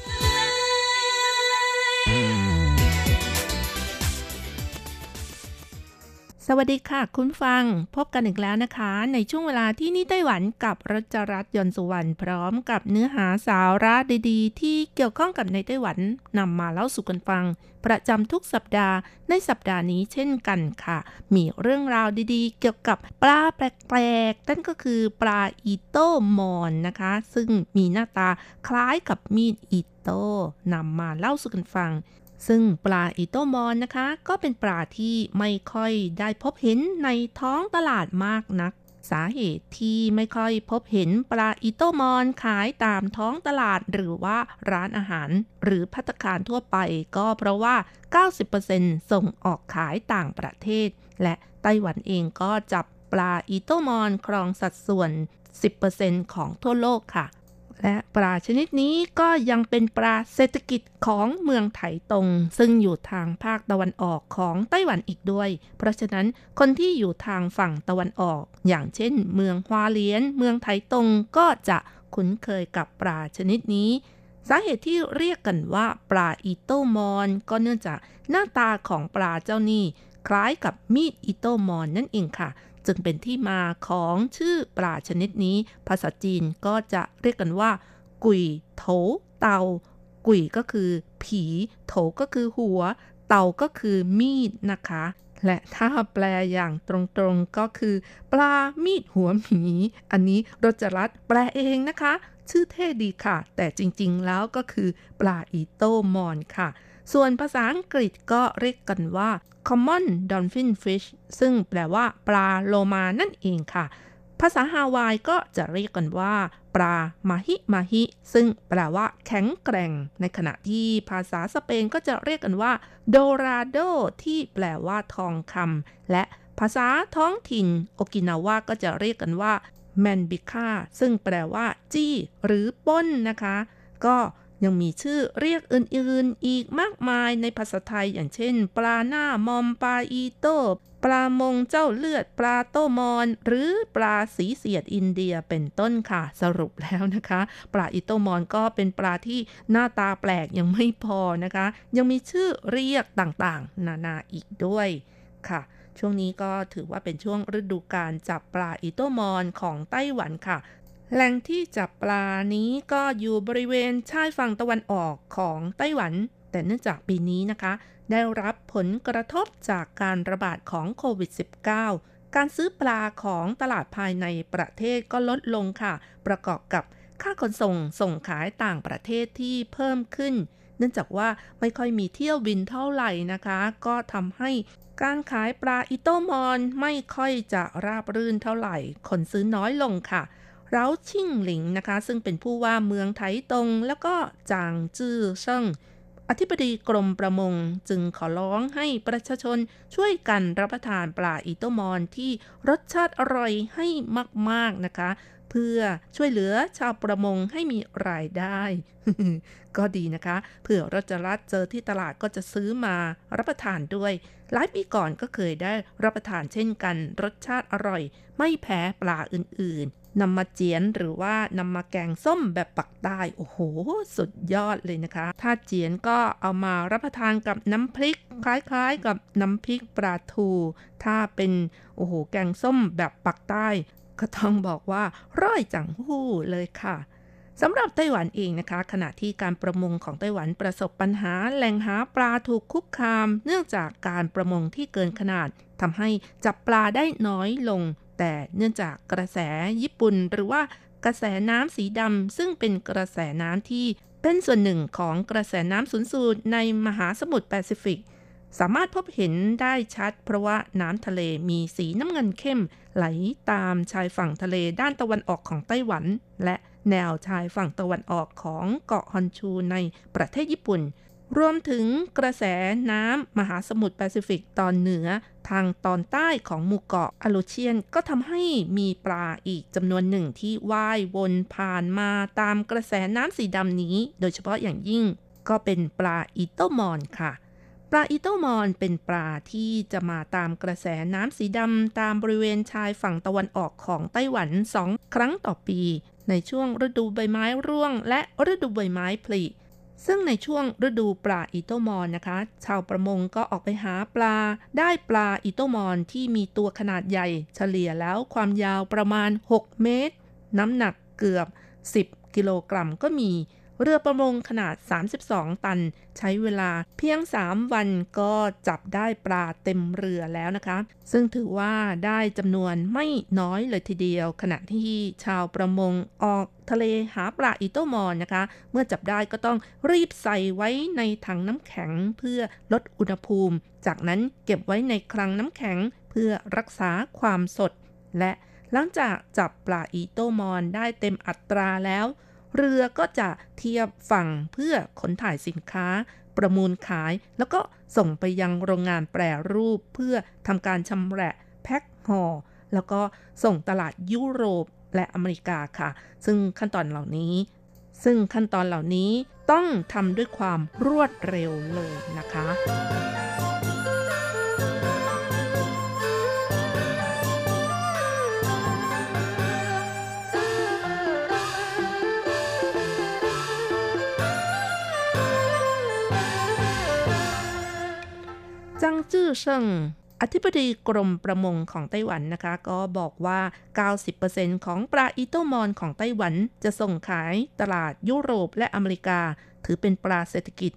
วัสดีค่ะ คุณฟังพบกันอีกแล้วนะคะ ในช่วงเวลาที่นี่ไต้หวันกับรัชรัตน์ยนสุวรรณพร้อมกับเนื้อหาสาระดีๆ ที่เกี่ยวข้องกับในไต้หวันนำมาเล่าสู่กันฟัง ประจำทุกสัปดาห์ในสัปดาห์นี้เช่นกันค่ะ มีเรื่องราวดีๆ เกี่ยวกับปลาแปลกๆนั่นก็คือปลาอีโต้มอนนะคะ ซึ่งมีหน้าตาคล้ายกับมีดอีโต้นำมาเล่าสู่กันฟัง ซึ่งปลาอีโต้มอญนะคะ ก็เป็นปลาที่ไม่ค่อยได้พบเห็นในท้องตลาดมากนัก สาเหตุที่ไม่ค่อยพบเห็นปลาอีโต้มอญขายตามท้องตลาดหรือว่าร้านอาหาร หรือพัตตาคารทั่วไปก็เพราะว่า 90%ส่งออกขายต่างประเทศ และไต้หวันเองก็จับปลาอีโต้มอญครองสัดส่วน 10%ของทั่วโลกค่ะ และปลาชนิดนี้ก็ยังเป็นปลาเศรษฐกิจของเมืองไถตง ซึ่งอยู่ทางภาคตะวันออกของไต้หวันอีกด้วย เพราะฉะนั้นคนที่อยู่ทางฝั่งตะวันออก อย่างเช่น เมืองฮวาเลียน เมืองไถตงก็จะคุ้นเคยกับปลาชนิดนี้ สาเหตุที่เรียกกันว่าปลาอีโตมอน ก็เนื่องจากหน้าตาของปลาเจ้านี่ คล้ายกับมีดอีโตมอนนั่นเองค่ะ จึงเป็นที่มาของชื่อปลาชนิดนี้ ภาษาจีนก็จะเรียกกันว่า กุยโถเตา กุยก็คือ ผี โถก็คือหัว เตาก็คือมีดนะคะ และถ้าแปลอย่างตรงๆก็คือ ปลามีดหัวหมี อันนี้รจรัสแปลเองนะคะ ชื่อเท่ดีค่ะ แต่จริงๆแล้วก็คือ ปลาอีโตมอนค่ะส่วนภาษาอังกฤษก็เรียกกันว่า common dolphin fish ซึ่งแปลว่าปลาโลมานั่นเองค่ะ ภาษาฮาวายก็จะเรียกกันว่า ปลามาฮิมาฮิ ซึ่งแปลว่าแข็งแกร่ง ในขณะที่ภาษาสเปนก็จะเรียกกันว่าโดราโดที่แปลว่าทองคำและภาษาท้องถิ่นโอกินาวาก็จะเรียกกันว่าแมนบิคาซึ่งแปลว่า จี้ หรือป้นนะคะ ก็ ยังมีชื่อเรียกอื่นๆอีกมากมายในภาษาไทยอย่างเช่น ปลาหน้ามอมปลาอีโต้ปลามงเจ้าเลือด ปลาโตมอน หรือปลาสีเสียดอินเดียเป็นต้นค่ะ สรุปแล้วนะคะ ปลาอีโตมอนก็เป็นปลาที่หน้าตาแปลกยังไม่พอนะคะ ยังมีชื่อเรียกต่างๆ นานาอีกด้วยค่ะช่วงนี้ก็ถือว่าเป็นช่วงฤดูการจับปลาอีโตมอนของไต้หวันค่ะ แหล่งที่จับปลานี้ก็อยู่บริเวณชายฝั่งตะวันออกของไต้หวัน แต่เนื่องจากปีนี้นะคะ ได้รับผลกระทบจากการระบาดของโควิด -19 การซื้อปลาของตลาดภายในประเทศก็ลดลงค่ะ ประกอบกับค่าขนส่งส่งขายต่างประเทศที่เพิ่มขึ้น เนื่องจากว่าไม่ค่อยมีเที่ยวบินเท่าไหร่นะคะ ก็ทำให้การขายปลาอิโตมอนไม่ค่อยจะราบรื่นเท่าไหร่ คนซื้อน้อยลงค่ะ เราชิ่งหลิงนะคะ ซึ่งเป็นผู้ว่าเมืองไถตง แล้วก็จางจื้อเซิงอธิบดีกรมประมงจึงขอร้องให้ประชาชนช่วยกันรับประทานปลาอีโตมอนที่รสชาติอร่อยให้มาก ๆ นะคะ เพื่อช่วยเหลือชาวประมงให้มีรายได้ ก็ดีนะคะ เผื่อรัชรัตเจอที่ตลาดก็จะซื้อมารับประทานด้วย หลายปีก่อนก็เคยได้รับประทานเช่นกัน รสชาติอร่อย ไม่แพ้ปลาอื่นๆนำมาเจียนหรือว่านำมาแกงส้มแบบปักใต้โอ้โห สุดยอดเลยนะคะ ถ้าเจียนก็เอามารับประทานกับน้ำพริก คล้ายๆ กับน้ำพริกปลาทู ถ้าเป็นโอ้โหแกงส้มแบบปักใต้ ก็ต้องบอกว่าร่อยจังหู้เลยค่ะสำหรับไต้หวันเองนะคะ ขณะที่การประมงของไต้หวันประสบปัญหาแหล่งหาปลาถูกคุกคาม เนื่องจากการประมงที่เกินขนาดทำให้จับปลาได้น้อยลง แต่เนื่องจากกระแสญี่ปุ่น หรือว่ากระแสน้ำสีดำซึ่งเป็นกระแสน้ำที่เป็นส่วนหนึ่งของกระแสน้ำสูญสูตรในมหาสมุทรแปซิฟิก สามารถพบเห็นได้ชัด เพราะว่าน้ำทะเลมีสีน้ำเงินเข้ม ไหลตามชายฝั่งทะเลด้านตะวันออกของไต้หวัน และแนวชายฝั่งตะวันออกของเกาะฮอนชูในประเทศญี่ปุ่น รวมถึงกระแสน้ำมหาสมุทรแปซิฟิกตอนเหนือ ทางตอนใต้ของหมู่เกาะอลูเชียนก็ทำให้มีปลาอีกจำนวนหนึ่งที่ว่ายวนผ่านมาตามกระแสน้ำสีดำนี้ โดยเฉพาะอย่างยิ่งก็เป็นปลาอีโต้มอญค่ะ ปลาอีโต้มอญเป็นปลาที่จะมาตามกระแสน้ำสีดำตามบริเวณชายฝั่งตะวันออกของไต้หวันสองครั้งต่อปี ในช่วงฤดูใบไม้ร่วง และฤดูใบไม้ผลิซึ่งในช่วงฤดูปลาอิโตมอนนะคะ ชาวประมงก็ออกไปหาปลา ได้ปลาอิโตมอนที่มีตัวขนาดใหญ่ เฉลี่ยแล้วความยาวประมาณ 6 เมตร น้ำหนักเกือบ 10 กิโลกรัมก็มี เรือประมงขนาด 32 ตัน ใช้เวลาเพียง 3 วันก็จับได้ปลาเต็มเรือแล้วนะคะ ซึ่งถือว่าได้จำนวนไม่น้อยเลยทีเดียว ขณะที่ชาวประมงออกทะเลหาปลาอิโตมอนนะคะ เมื่อจับได้ก็ต้องรีบใส่ไว้ในถังน้ำแข็งเพื่อลดอุณหภูมิ จากนั้นเก็บไว้ในคลังน้ำแข็งเพื่อรักษาความสด และหลังจากจับปลาอิโตมอนได้เต็มอัตราแล้ว เรือก็จะเทียบฝั่งเพื่อขนถ่ายสินค้า ประมูลขาย แล้วก็ส่งไปยังโรงงานแปรรูป เพื่อทำการชำแหละแพ็คห่อแล้วก็ส่งตลาดยุโรปและอเมริกาค่ะ ซึ่งขั้นตอนเหล่านี้ ซึ่งขั้นตอนเหล่านี้ต้องทำด้วยความรวดเร็วเลยนะคะ จังจื้อเซิงอธิบดีกรมประมงของไต้หวันนะคะ ก็บอกว่า 90%ของปลาอิโตมอนของไต้หวันจะส่งขายตลาดยุโรปและอเมริกา ถือเป็นปลาเศรษฐกิจ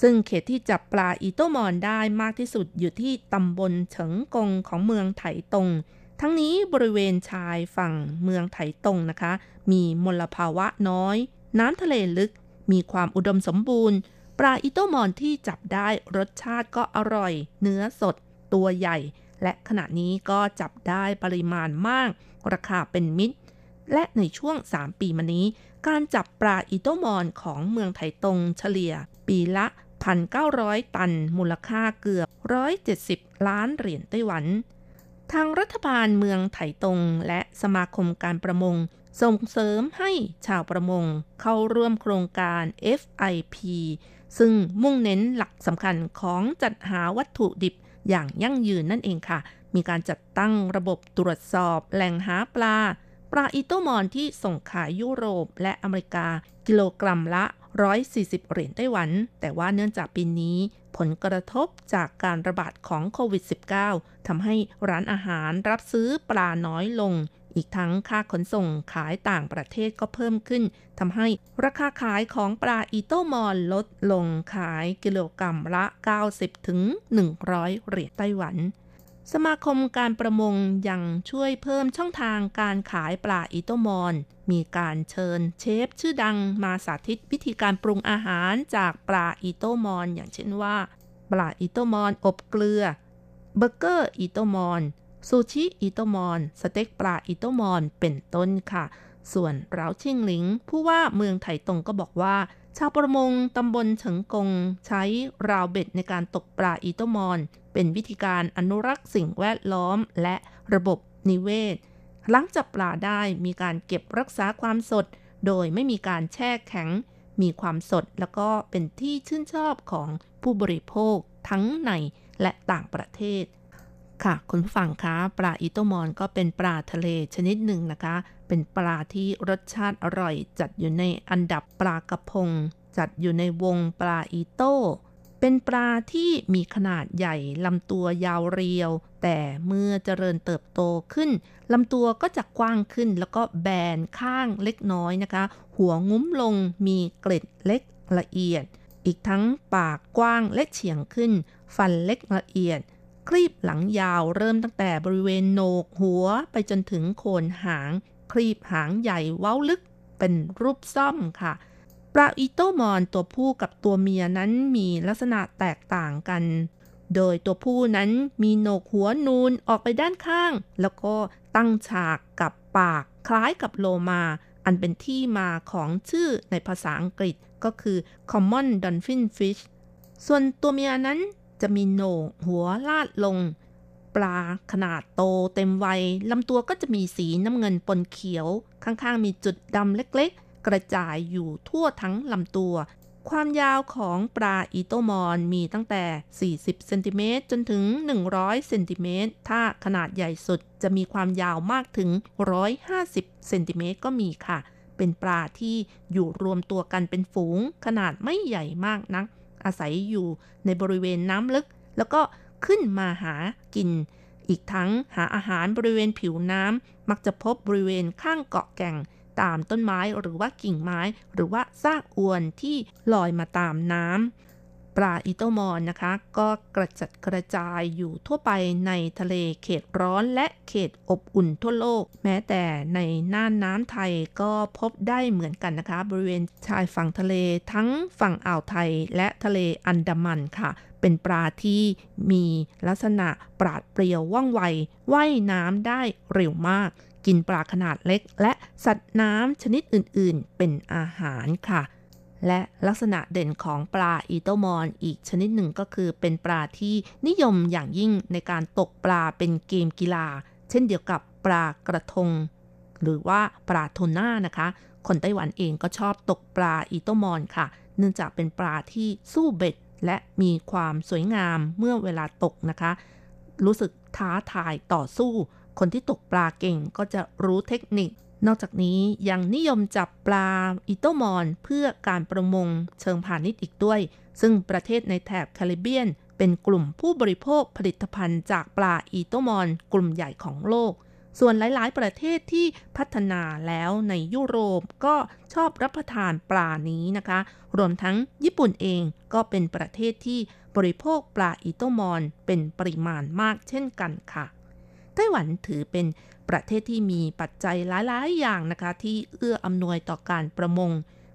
ซึ่งเขตที่จับปลาอิโตมอนได้มากที่สุดอยู่ที่ตำบลเฉิงกงของเมืองไถตง ทั้งนี้บริเวณชายฝั่งเมืองไถตงนะคะ มีมลภาวะน้อย น้ำทะเลลึก มีความอุดมสมบูรณ์ ปลาอิโตมอนที่จับได้รสชาติก็อร่อย เนื้อสด ตัวใหญ่ และขณะนี้ก็จับได้ปริมาณมาก ราคาเป็นมิตร และในช่วง 3 ปีมานี้ การจับปลาอิโตมอนของเมืองไถตงเฉลี่ย ปีละ 1,900 ตัน มูลค่าเกือบ 170 ล้านเหรียญไต้หวัน ทางรัฐบาลเมืองไถตงและสมาคมการประมงส่งเสริมให้ชาวประมงเข้าร่วมโครงการ FIP ซึ่งมุ่งเน้นหลักสำคัญของจัดหาวัตถุดิบอย่างยั่งยืนนั่นเองค่ะ มีการจัดตั้งระบบตรวจสอบแหล่งหาปลา ปลาอิโตมอนที่ส่งขายยุโรปและอเมริกา กิโลกรัมละ 140 เหรียญไต้หวัน แต่ว่าเนื่องจากปีนี้ ผลกระทบจากการระบาดของโควิด -19 ทำให้ร้านอาหารรับซื้อปลาน้อยลง อีกทั้งค่าขนส่งขายต่างประเทศก็เพิ่มขึ้นทำให้ราคาขายของปลาอีโตมอนลดลงขายกิโลกรัมละ 90ถึง100 เหรียญไต้หวัน สมาคมการประมงยังช่วยเพิ่มช่องทางการขายปลาอีโตมอน มีการเชิญเชฟชื่อดังมาสาธิตวิธีการปรุงอาหารจากปลาอีโตมอน อย่างเช่นว่า ปลาอีโต้มอญอบเกลือเบอร์เกอร์อีโต้มอญ ซูชิอีโต้มอญ สเต็กปลาอีโต้มอญ เป็นต้นค่ะ ส่วนเหราชิ่งหลิง ผู้ว่าเมืองไถตงก็บอกว่า ชาวประมงตำบลเฉิงกง ใช้ราวเบ็ดในการตกปลาอีโต้มอญ เป็นวิธีการอนุรักษ์สิ่งแวดล้อมและระบบนิเวศ หลังจับปลาได้มีการเก็บรักษาความสด โดยไม่มีการแช่แข็ง มีความสดแล้วก็เป็นที่ชื่นชอบของผู้บริโภคทั้งในและต่างประเทศ ค่ะ คุณผู้ฟังคะปลาอิโตมอนก็เป็นปลาทะเลชนิดหนึ่งนะคะ เป็นปลาที่รสชาติอร่อย จัดอยู่ในอันดับปลากระพง จัดอยู่ในวงปลาอิโตเป็นปลาที่มีขนาดใหญ่ลำตัวยาวเรียว แต่เมื่อเจริญเติบโตขึ้นลำตัวก็จะกว้างขึ้น แล้วก็แบนข้างเล็กน้อยนะคะ หัวงุ้มลงมีเกล็ดเล็กละเอียด อีกทั้งปากกว้างและเฉียงขึ้น ฟันเล็กละเอียด คลีบหลังยาวเริ่มตั้งแต่บริเวณโหนกหัวไปจนถึงโคนหาง คลีบหางใหญ่เว้าลึกเป็นรูปซ่อมค่ะ ปลาอิโตมอนตัวผู้กับตัวเมียนั้นมีลักษณะแตกต่างกัน โดยตัวผู้นั้นมีโหนกหัวนูนออกไปด้านข้าง แล้วก็ตั้งฉากกับปากคล้ายกับโลมา อันเป็นที่มาของชื่อในภาษาอังกฤษก็คือ common dolphin fish ส่วนตัวเมียนั้น จะมีโหนกหัวลาดลง ปลาขนาดโตเต็มวัยลำตัวก็จะมีสีน้ำเงินปนเขียว ข้างๆ มีจุดดำเล็กๆ กระจายอยู่ทั่วทั้งลำตัว ความยาวของปลาอีโตมอนมีตั้งแต่ 40เซนติเมตรจนถึง 100เซนติเมตรถ้าขนาดใหญ่สุดจะมีความยาวมากถึง 150เซนติเมตรก็มีค่ะ เป็นปลาที่อยู่รวมตัวกันเป็นฝูง ขนาดไม่ใหญ่มากนัก อาศัยอยู่ในบริเวณน้ำลึก แล้วก็ขึ้นมาหากิน อีกทั้งหาอาหารบริเวณผิวน้ำมักจะพบบริเวณข้างเกาะแก่ง ตามต้นไม้หรือว่ากิ่งไม้ หรือว่าซากอวนที่ลอยมาตามน้ำ ปลาอิโตมอนนะคะ ก็กระจัดกระจายอยู่ทั่วไปในทะเลเขตร้อนและเขตอบอุ่นทั่วโลก แม้แต่ในน่านน้ำไทยก็พบได้เหมือนกันนะคะ บริเวณชายฝั่งทะเลทั้งฝั่งอ่าวไทยและทะเลอันดามันค่ะ เป็นปลาที่มีลักษณะปราดเปรียวว่องไวว่ายน้ำได้เร็วมาก กินปลาขนาดเล็ก และสัตว์น้ำชนิดอื่น ๆ เป็นอาหารค่ะ และลักษณะเด่นของปลาอีโตมอนอีกชนิดหนึ่งก็คือเป็นปลาที่นิยมอย่างยิ่งในการตกปลาเป็นเกมกีฬา เช่นเดียวกับปลากระทง หรือว่าปลาโทน่านะคะ คนไต้หวันเองก็ชอบตกปลาอีโตมอนค่ะ เนื่องจากเป็นปลาที่สู้เบ็ด และมีความสวยงามเมื่อเวลาตกนะคะ รู้สึกท้าทายต่อสู้ คนที่ตกปลาเก่งก็จะรู้เทคนิค นอกจากนี้ยังนิยมจับปลาอิโตมอน เพื่อการประมงเชิงพาณิชย์อีกด้วย ซึ่งประเทศในแถบแคริบเบียน เป็นกลุ่มผู้บริโภคผลิตภัณฑ์จากปลาอีโตมอน กลุ่มใหญ่ของโลก ส่วนหลาย ๆ ประเทศที่พัฒนาแล้วในยุโรปก็ชอบรับประทานปลานี้นะคะ รวมทั้งญี่ปุ่นเองก็เป็นประเทศที่บริโภคปลาอีโตมอน เป็นปริมาณมากเช่นกันค่ะไต้หวันถือเป็น ประเทศที่มีปัจจัยหลาย ๆ อย่างนะคะ ที่เอื้ออำนวยต่อการประมง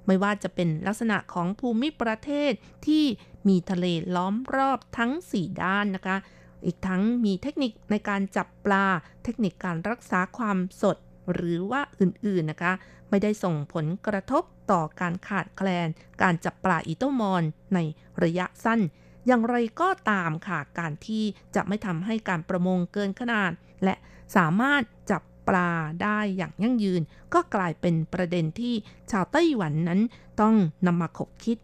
ไม่ว่าจะเป็นลักษณะของภูมิประเทศที่มีทะเลล้อมรอบทั้ง 4 ด้านนะคะ อีกทั้งมีเทคนิคในการจับปลา เทคนิคการรักษาความสดหรือว่าอื่น ๆ นะคะ ไม่ได้ส่งผลกระทบต่อการขาดแคลน การจับปลาอีโตมอนในระยะสั้น อย่างไรก็ตามค่ะ การที่จะไม่ทำให้การประมงเกินขนาด และสามารถจับปลาได้อย่างยั่งยืน ก็กลายเป็นประเด็นที่ชาวไต้หวันนั้นต้องนำมาคบคิด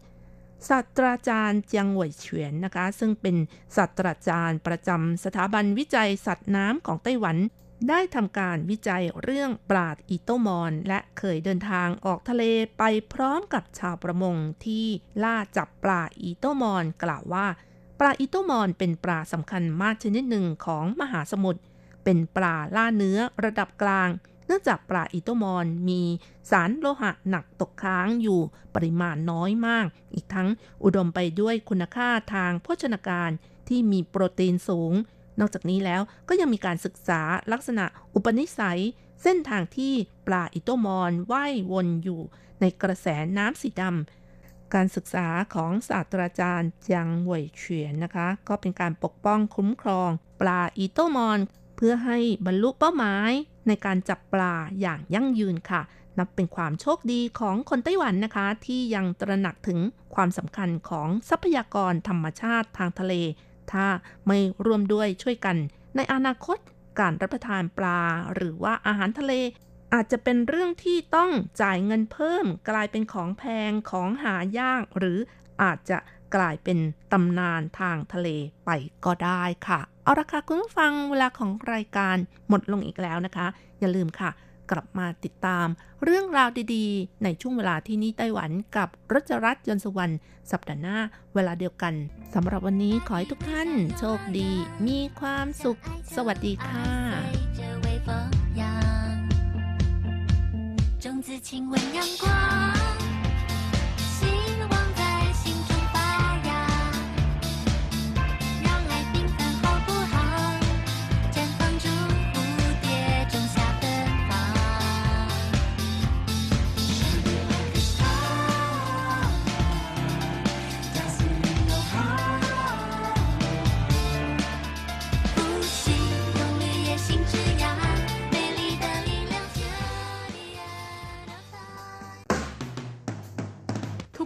ศาสตราจารย์เจียงหวยเฉียนนะคะ ซึ่งเป็นศาสตราจารย์ประจำสถาบันวิจัยสัตว์น้ำของไต้หวัน ได้ทำการวิจัยเรื่องปลาอีโตมอน และเคยเดินทางออกทะเลไปพร้อมกับชาวประมงที่ล่าจับปลาอีโตมอน กล่าวว่า ปลาอีโตมอนเป็นปลาสำคัญมากชนิดหนึ่งของมหาสมุทร เป็นปลาล่าเนื้อระดับกลาง เนื่องจากปลาอีโตมอนมีสารโลหะหนักตกค้างอยู่ปริมาณน้อยมาก อีกทั้งอุดมไปด้วยคุณค่าทางโภชนาการที่มีโปรตีนสูง นอกจากนี้แล้วก็ยังมีการศึกษาลักษณะอุปนิสัย เส้นทางที่ปลาอิโตมอนว่ายวนอยู่ ในกระแสน้ำสีดำการศึกษาของศาสตราจารย์จางหวยเฉียนนะคะ ก็เป็นการปกป้องคุ้มครอง ปลาอีโตมอน พื่อให้บรรลุเป้าหมาย ในการจับปลาอย่างยั่งยืนค่ะ นับเป็นความโชคดีของคนไต้หวันนะคะ ที่ยังตระหนักถึงความสำคัญของทรัพยากรธรรมชาติทางทะเล ถ้าไม่ร่วมด้วยช่วยกัน ในอนาคตการรับประทานปลาหรือว่าอาหารทะเล อาจจะเป็นเรื่องที่ต้องจ่ายเงินเพิ่ม กลายเป็นของแพงของหายาก หรืออาจจะ กลายเป็นตำนานทางทะเลไปก็ได้ค่ะ เอาละค่ะคุณผู้ฟังเวลาของรายการหมดลงอีกแล้วนะคะ อย่าลืมค่ะ กลับมาติดตามเรื่องราวดีๆ ในช่วงเวลาที่นี่ไต้หวันกับรัชรัตน์ยนต์สุวรรณสัปดาห์หน้าเวลาเดียวกันสำหรับวันนี้ขอให้ทุกท่านโชคดี มีความสุข สวัสดีค่ะ 着微风扬，种子亲吻阳光，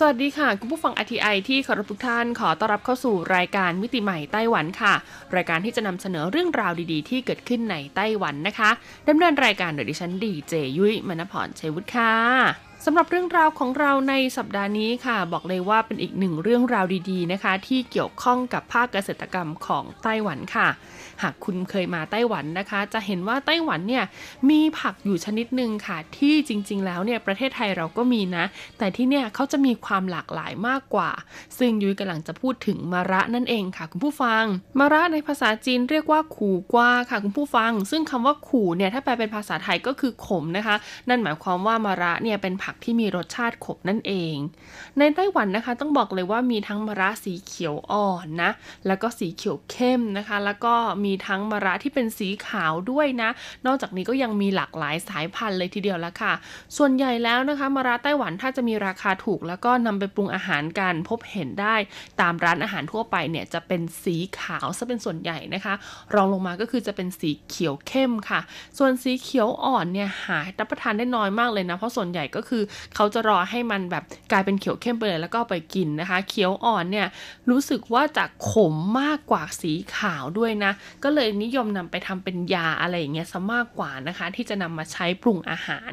สวัสดีค่ะคุณผู้ฟังทีไอที่เคารพทุกท่านขอต้อนรับเข้าสู่รายการมิติใหม่ไต้หวันค่ะ รายการที่จะนำเสนอเรื่องราวดีๆ ที่เกิดขึ้นในไต้หวันนะคะดำเนินรายการโดยดิฉันดีเจยุ้ยมณพรชัยวุฒิค่ะ สำหรับเรื่องราวของเราในสัปดาห์นี้ค่ะ บอกเลยว่าเป็นอีกหนึ่งเรื่องราวดีๆนะคะ ที่เกี่ยวข้องกับภาคเกษตรกรรมของไต้หวันค่ะ หากคุณเคยมาไต้หวันนะคะ จะเห็นว่าไต้หวันเนี่ยมีผักอยู่ชนิดหนึ่งค่ะ ที่จริง ๆ แล้วเนี่ยประเทศไทยเราก็มีนะ แต่ที่เนี่ยเขาจะมีความหลากหลายมากกว่า ซึ่งยุ้ยกำลังจะพูดถึงมะระนั่นเองค่ะ คุณผู้ฟังมะระในภาษาจีนเรียกว่าขู่กว่าค่ะคุณผู้ฟัง ซึ่งคำว่าขู่เนี่ยถ้าแปลเป็นภาษาไทยก็คือขมนะคะ นั่นหมายความว่ามะระเนี่ยเป็นผักที่มีรสชาติขมนั่นเอง ในไต้หวันนะคะต้องบอกเลยว่ามีทั้งมะระสีเขียวอ่อนนะ แล้วก็สีเขียวเข้มนะคะ แล้วก็มีทั้งมะระที่เป็นสีขาวด้วยนะ นอกจากนี้ก็ยังมีหลากหลายสายพันธุ์เลยทีเดียวละค่ะ ส่วนใหญ่แล้วนะคะมะระไต้หวันถ้าจะมีราคาถูก แล้วก็นำไปปรุงอาหารกันพบเห็นได้ ตามร้านอาหารทั่วไปเนี่ยจะเป็นสีขาวซะเป็นส่วนใหญ่นะคะ รองลงมาก็คือจะเป็นสีเขียวเข้มค่ะ ส่วนสีเขียวอ่อนเนี่ยหารับประทานได้น้อยมากเลยนะ เพราะส่วนใหญ่ก็คือเขาจะรอให้มันแบบกลายเป็นเขียวเข้มไปเลยแล้วก็ไปกินนะคะ เขียวอ่อนเนี่ยรู้สึกว่าจะขมมากกว่าสีขาวด้วยนะ ก็เลยนิยมนำไปทำเป็นยาอะไรอย่างเงี้ยซะมากกว่านะคะ ที่จะนำมาใช้ปรุงอาหาร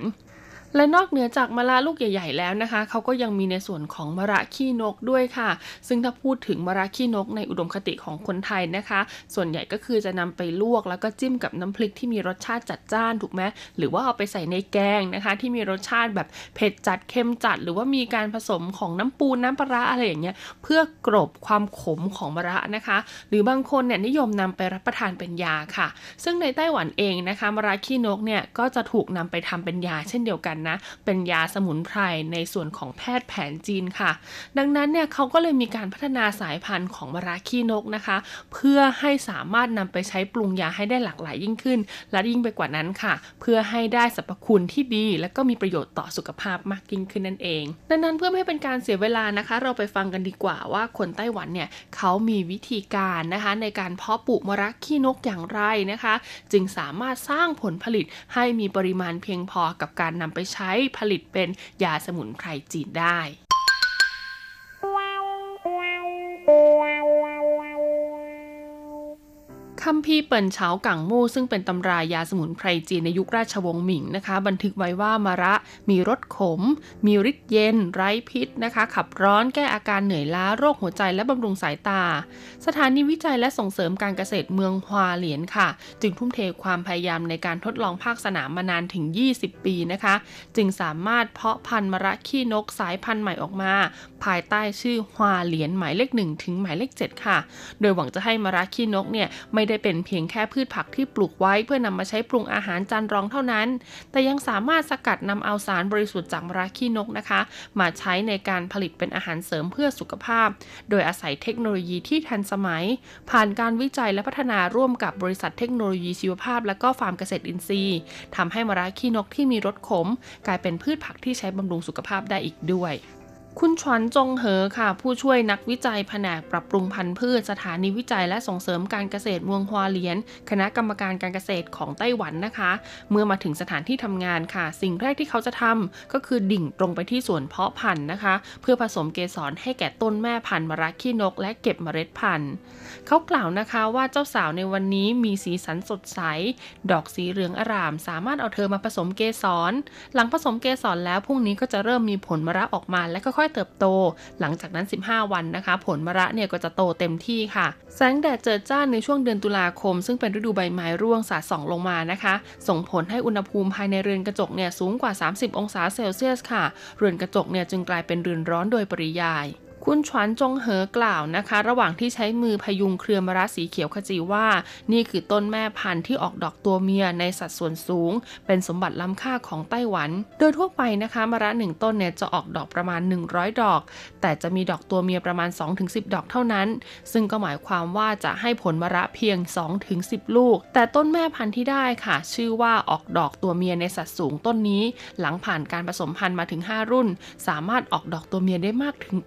และนอกเหนือจากมะระลูกใหญ่ ๆ แล้วนะคะเขาก็ยังมีในส่วนของมะระขี้นกด้วยค่ะ ซึ่งถ้าพูดถึงมะระขี้นกในอุดมคติของคนไทยนะคะ ส่วนใหญ่ก็คือจะนำไปลวกแล้วก็จิ้มกับน้ำพริกที่มีรสชาติจัดจ้านถูกไหมหรือว่าเอาไปใส่ในแกงนะคะ ที่มีรสชาติแบบเผ็ดจัดเค็มจัด หรือว่ามีการผสมของน้ำปูน้ำปลาอะไรอย่างเงี้ยเพื่อกลบความขมของมะระนะคะ หรือบางคนเนี่ยนิยมนำไปรับประทานเป็นยาค่ะ ซึ่งในไต้หวันเองนะคะมะระขี้นกเนี่ยก็จะถูกนำไปทำเป็นยาเช่นเดียวกันนะ เป็นยาสมุนไพรในส่วนของแพทย์แผนจีนค่ะ ดังนั้นเนี่ยเขาก็เลยมีการพัฒนาสายพันธุ์ของมะระขี้นกนะคะ เพื่อให้สามารถนำไปใช้ปรุงยาให้ได้หลากหลายยิ่งขึ้น และยิ่งไปกว่านั้นค่ะ เพื่อให้ได้สรรพคุณที่ดี และก็มีประโยชน์ต่อสุขภาพมากยิ่งขึ้นนั่นเอง ดังนั้นเพื่อไม่ให้เป็นการเสียเวลานะคะ เราไปฟังกันดีกว่าว่าคนไต้หวันเนี่ยเขามีวิธีการนะคะ ในการเพาะปลูกมะระขี้นกอย่างไรนะคะ จึงสามารถสร้างผลผลิตให้มีปริมาณเพียงพอกับการนำไปใช้ผลิตเป็นยาสมุนไพรจีนได้ คัมภีร์เปิ่นเฉากังมู่ซึ่งเป็นตำรายาสมุนไพรจีนในยุคราชวงศ์หมิงนะคะ บันทึกไว้ว่ามะระมีรสขม มีฤทธิ์เย็น ไร้พิษนะคะ ขับร้อนแก้อาการเหนื่อยล้าโรคหัวใจและบำรุงสายตา สถานีวิจัยและส่งเสริมการเกษตรเมืองฮวาเหลียนค่ะ จึงทุ่มเทความพยายามในการทดลองภาคสนามมานานถึง 20 ปีนะคะ จึงสามารถเพาะพันธุ์มะระขี้นกสายพันธุ์ใหม่ออกมา ภายใต้ชื่อฮวาเหลียนหมายเลขหนึ่งถึงหมายเลข7ค่ะ โดยหวังจะให้มะระขี้นกเนี่ยไม่ได้เป็นเพียงแค่พืชผักที่ปลูกไว้ เพื่อนำมาใช้ปรุงอาหารจานรองเท่านั้น แต่ยังสามารถสกัดนำเอาสารบริสุทธิ์จากมะระขี้นกนะคะ มาใช้ในการผลิตเป็นอาหารเสริมเพื่อสุขภาพ โดยอาศัยเทคโนโลยีที่ทันสมัย ผ่านการวิจัยและพัฒนาร่วมกับบริษัทเทคโนโลยีชีวภาพ และก็ฟาร์มเกษตรอินทรีย์ทำให้มะระขี้นกที่มีรสขม กลายเป็นพืชผักที่ใช้บำรุงสุขภาพได้อีกด้วย คุณชวนจงเหอค่ะ ผู้ช่วยนักวิจัยแผนกปรับปรุงพันธุ์พืชสถานีวิจัยและส่งเสริมการเกษตรเมืองฮวาเลียน คณะกรรมการการเกษตรของไต้หวันนะคะ เมื่อมาถึงสถานที่ทำงานค่ะ สิ่งแรกที่เขาจะทำก็คือดิ่งตรงไปที่สวนเพาะพันธุ์นะคะ เพื่อผสมเกสรให้แก่ต้นแม่พันธุ์มะระขี้นก และเก็บเมล็ดพันธุ์ เขากล่าวนะคะว่าเจ้าสาวในวันนี้มีสีสันสดใส ดอกสีเหลืองอร่าม สามารถเอาเธอมาผสมเกสร หลังผสมเกสรแล้วพรุ่งนี้ก็จะเริ่มมีผลมะระออกมาและค่อยๆเติบโต หลังจากนั้น 15 วันนะคะ ผลมะระเนี่ยก็จะโตเต็มที่ค่ะ แสงแดดเจิดจ้าในช่วงเดือนตุลาคม ซึ่งเป็นฤดูใบไม้ร่วงสาดส่องลงมานะคะ ส่งผลให้อุณหภูมิภายในเรือนกระจกเนี่ยสูงกว่า 30 องศาเซลเซียสค่ะ เรือนกระจกเนี่ยจึงกลายเป็นเรือนร้อนโดยปริยาย คุณฉวนจงเหอกล่าวนะคะ ระหว่างที่ใช้มือพยุงเครือมะระสีเขียวขจีว่า นี่คือต้นแม่พันธุ์ที่ออกดอกตัวเมียในสัดส่วนสูง เป็นสมบัติล้ำค่าของไต้หวัน โดยทั่วไปนะคะมะระหนึ่งต้นเนี่ยจะออกดอกประมาณ 100 ดอก แต่จะมีดอกตัวเมียประมาณ 2-10 ดอกเท่านั้น ซึ่งก็หมายความว่าจะให้ผลมะระเพียง 2-10 ลูก แต่ต้นแม่พันธุ์ที่ได้ค่ะ ชื่อว่าออกดอกตัวเมียในสัดสูงต้นนี้ หลังผ่านการผสมพันธุ์มาถึง 5 รุ่น สามารถออกดอกตัวเมียได้มากถึง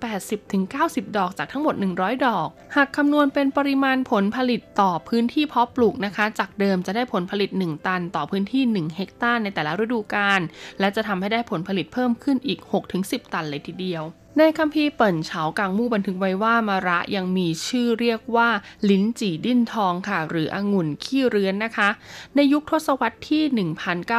ถึง 90 ดอกจากทั้งหมด 100 ดอก หากคำนวณเป็นปริมาณผลผลิตต่อพื้นที่เพาะปลูกนะคะ จากเดิมจะได้ผลผลิต 1 ตันต่อพื้นที่ 1 เฮกตาร์ในแต่ละฤดูกาลและจะทำให้ได้ผลผลิตเพิ่มขึ้นอีก 6-10 ตันเลยทีเดียว ในคัมภีร์เปิ่นเฉากางมู่บันทึกไว้ว่ามะระยังมีชื่อเรียกว่าลิ้นจี่ดิ้นทองค่ะ หรือองุ่นขี้เรือนนะคะ ในยุคทศวรรษที่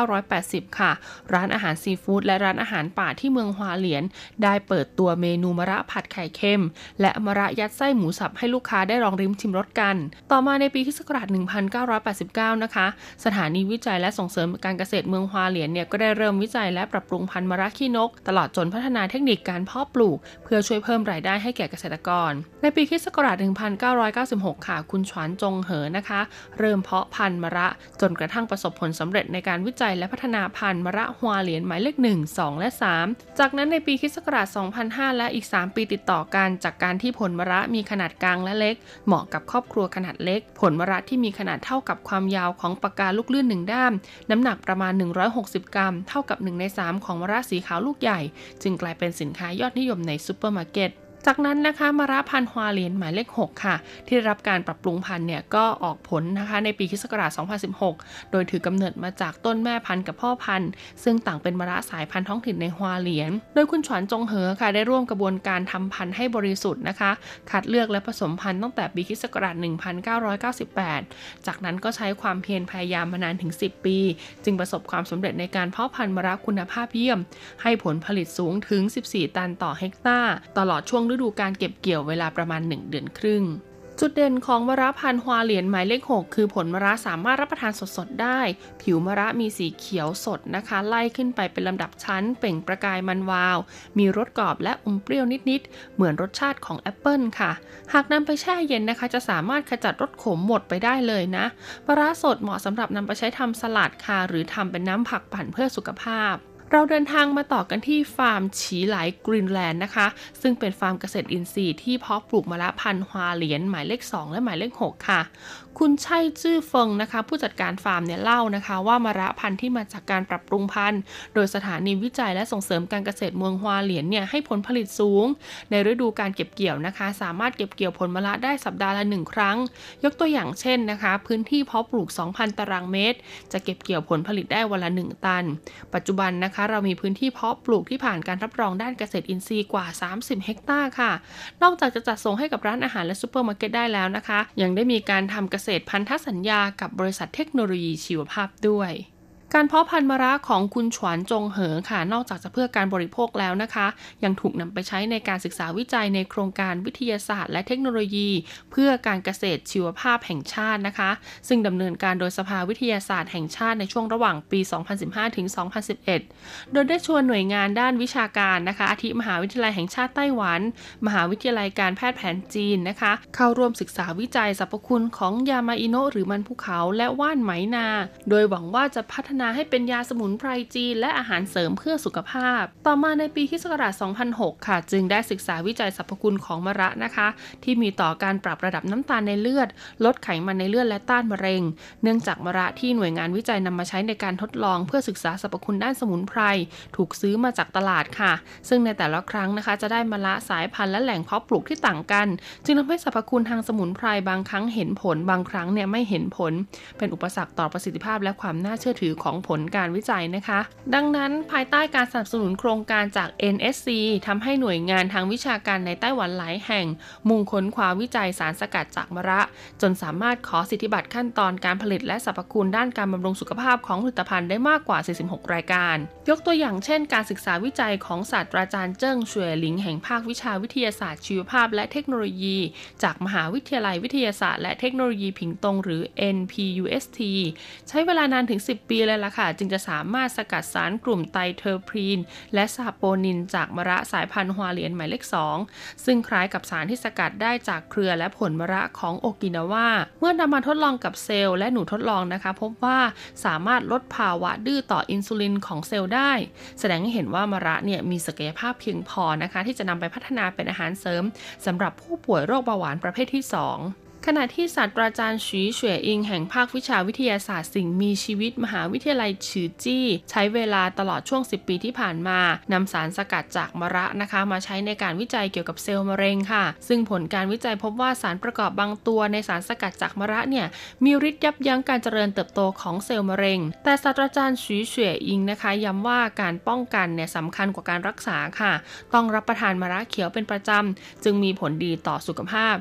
1980 ค่ะ ร้านอาหารซีฟู้ดและร้านอาหารป่าที่เมืองฮวาเหลียน ได้เปิดตัวเมนูมะระผัดไข่เค็ม และมะระยัดไส้หมูสับให้ลูกค้าได้ลองริมชิมรสกัน ต่อมาในปีคศ1989 นะคะ สถานีวิจัยและส่งเสริมการเกษตรเมืองฮวาเหลียนเนี่ยก็ได้เริ่มวิจัยและปรับปรุงพันธุ์มะระขี้นก ตลอดจนพัฒนาเทคนิคการเพาะปลูกเพื่อช่วยเพิ่มรายได้ให้แก่เกษตรกร ในปีคศ1996 ค่ะ คุณฉวนจงเหอนะคะ เริ่มเพาะพันธุ์มะระ จนกระทั่งประสบผลสำเร็จในการวิจัยและพัฒนาพันธุ์มะระฮวเหลียนหมายเลข 1 2 และ 3 จากนั้นในปีคศ2005 และอีก 3 ปีติดต่อกันจากการที่ผลมะระมีขนาดกลางและเล็ก เหมาะกับครอบครัวขนาดเล็ก ผลมะระที่มีขนาดเท่ากับความยาวของปากกาลูกเลื่อนหนึ่งด้าม น้ำหนักประมาณ 160 กรัม เท่ากับ 1 ใน 3 ของมะระสีขาวลูกใหญ่ จึงกลายเป็นสินค้ายอดนิยมในซูเปอร์มาร์เก็ต จากนั้นนะคะมะระพันธุ์ฮวาเหลียนหมายเลข 6 ค่ะ ที่ได้รับการปรับปรุงพันธุ์เนี่ยก็ออกผลนะคะในปีคศ2016 โดยถือกำเนิดมาจากต้นแม่พันธุ์กับพ่อพันธุ์ ซึ่งต่างเป็นมะระสายพันธุ์ท้องถิ่นในฮวาเหลียนโดยคุณฉวนจงเหอค่ะได้ร่วมกระบวนการทำพันธุ์ให้บริสุทธิ์นะคะ คัดเลือกและผสมพันธุ์ตั้งแต่ปีคศ1998 จากนั้นก็ใช้ความเพียรพยายามมานานถึง 10 ปี จึงประสบความสำเร็จในการเพาะพันธุ์มะระคุณภาพเยี่ยม ให้ผลผลิตสูงถึง 14 ตันต่อเฮกตาร์ตลอดช่วงฤดูการเก็บเกี่ยวเวลาประมาณ 1 เดือนครึ่ง จุดเด่นของมะระพันธุ์ฮวาเหลียนหมายเลข 6 คือผลมะระสามารถรับประทานสดๆ ได้ ผิวมะระมีสีเขียวสดนะคะ ไล่ขึ้นไปเป็นลำดับชั้น เปล่งประกายมันวาว มีรสกรอบและอมเปรี้ยวนิดๆ เหมือนรสชาติของแอปเปิลค่ะ หากนำไปแช่เย็นนะคะ จะสามารถขจัดรสขมหมดไปได้เลยนะมะระสดเหมาะสำหรับนำไปใช้ทำสลัดค่ะ หรือทำเป็นน้ำผักปั่นเพื่อสุขภาพ เราเดินทางมาต่อกันที่ฟาร์มฉีไหลกรีนแลนด์นะคะ ซึ่งเป็นฟาร์มเกษตรอินทรีย์ที่เพาะปลูกมะระพันธุ์ฮวาเหลียนหมายเลข 2 และหมายเลข 6 ค่ะ คุณชัยจื้อเฟิงนะคะ ผู้จัดการฟาร์มเนี่ยเล่านะคะ ว่ามะระพันธุ์ที่มาจากการปรับปรุงพันธุ์ โดยสถานีวิจัยและส่งเสริมการเกษตรเมืองฮวาเหลียนเนี่ยให้ผลผลิตสูง ในฤดูการเก็บเกี่ยวนะคะ สามารถเก็บเกี่ยวผลมะระได้สัปดาห์ละหนึ่งครั้ง ยกตัวอย่างเช่นนะคะ พื้นที่เพาะปลูก 2,000 ตารางเมตร จะเก็บเกี่ยวผลผลิตได้วันละ 1 ตัน ปัจจุบันนะคะ เรามีพื้นที่เพาะปลูกที่ผ่านการรับรองด้านเกษตรอินทรีย์กว่า 30 เฮกตาร์ค่ะ นอกจากจะจัดส่งให้กับร้านอาหารและซูเปอร์มาร์เก็ตได้แล้วนะคะ ยังได้มีการทำเกษตรพันธสัญญากับบริษัทเทคโนโลยีชีวภาพด้วย การเพาะพันธุ์มะระของคุณฉวนจงเหอค่ะ นอกจากจะเพื่อการบริโภคแล้วนะคะ ยังถูกนำไปใช้ในการศึกษาวิจัยในโครงการวิทยาศาสตร์และเทคโนโลยี เพื่อการเกษตรชีวภาพแห่งชาตินะคะ ซึ่งดำเนินการโดยสภาวิทยาศาสตร์แห่งชาติในช่วงระหว่างปี 2015 ถึง 2011 โดยได้ชวนหน่วยงานด้านวิชาการนะคะ อาทิมหาวิทยาลัยแห่งชาติไต้หวัน มหาวิทยาลัยการแพทย์แผนจีนนะคะ เข้าร่วมศึกษาวิจัยสรรพคุณของยามาอิโนะหรือมันภูเขาและว่านไหมนา โดยหวังว่าจะพัฒนาให้เป็นยาสมุนไพรจีน และอาหารเสริมเพื่อสุขภาพ ต่อมาในปีคศ2006 ค่ะ จึงได้ศึกษาวิจัยสรรพคุณของมะระนะคะ ที่มีต่อการปรับระดับน้ำตาลในเลือด ลดไขมันในเลือดและต้านมะเร็ง เนื่องจากมะระที่หน่วยงานวิจัยนำมาใช้ในการทดลอง เพื่อศึกษาสรรพคุณด้านสมุนไพรถูกซื้อมาจากตลาดค่ะ ซึ่งในแต่ละครั้งนะคะ จะได้มะระสายพันธุ์และแหล่งเพาะปลูกที่ต่างกัน จึงทำให้สรรพคุณทางสมุนไพรบางครั้งเห็นผล บางครั้งเนี่ยไม่เห็นผล เป็นอุปสรรคต่อประสิทธิภาพและความน่าเชื่อถือของผลการวิจัยนะคะ ดังนั้นภายใต้การสนับสนุนโครงการจาก NSC ทำให้หน่วยงานทางวิชาการในไต้หวันหลายแห่ง มุ่งค้นคว้าวิจัยสารสกัดจากมะระ จนสามารถขอสิทธิบัตรขั้นตอนการผลิตและสรรพคุณด้านการบำรุงสุขภาพของผลิตภัณฑ์ได้มากกว่า 46 รายการ ยกตัวอย่างเช่น การศึกษาวิจัยของศาสตราจารย์เจิ้งเฉวยหลิงแห่งภาควิชาวิทยาศาสตร์ชีวภาพและเทคโนโลยี จากมหาวิทยาลัยวิทยาศาสตร์และเทคโนโลยีผิงตงหรือ NPUST ใช้เวลานานถึง 10 ปีเลยละค่ะ จึงจะสามารถสกัดสารกลุ่มไตรเทอร์พีน และซาโปนินจากมะระสายพันธุ์ฮวาเหลียนหมายเลข 2 ซึ่งคล้ายกับสารที่สกัดได้จากเครือและผลมะระของโอกินาวาเมื่อนำมาทดลองกับเซลล์และหนูทดลองนะคะ พบว่าสามารถลดภาวะดื้อต่ออินซูลินของเซลล์ได้ แสดงให้เห็นว่ามะระเนี่ยมีศักยภาพเพียงพอนะคะ ที่จะนำไปพัฒนาเป็นอาหารเสริมสำหรับผู้ป่วยโรคเบาหวานประเภทที่ 2 ขณะที่ศาสตราจารย์ฉีเฉวยอิงแห่งภาควิชาวิทยาศาสตร์สิ่งมีชีวิตมหาวิทยาลัยฉือจี้ ใช้เวลาตลอดช่วง 10 ปีที่ผ่านมานำสารสกัดจากมะระนะคะ มาใช้ในการวิจัยเกี่ยวกับเซลล์มะเร็งค่ะ ซึ่งผลการวิจัยพบว่าสารประกอบบางตัวในสารสกัดจากมะระเนี่ยมีฤทธิ์ยับยั้งการเจริญเติบโตของเซลล์มะเร็ง แต่ศาสตราจารย์ฉีเฉวยอิงนะคะ ย้ำว่าการป้องกันเนี่ยสำคัญกว่าการรักษาค่ะ ต้องรับประทานมะระเขียวเป็นประจำจึงมีผลดีต่อสุขภาพ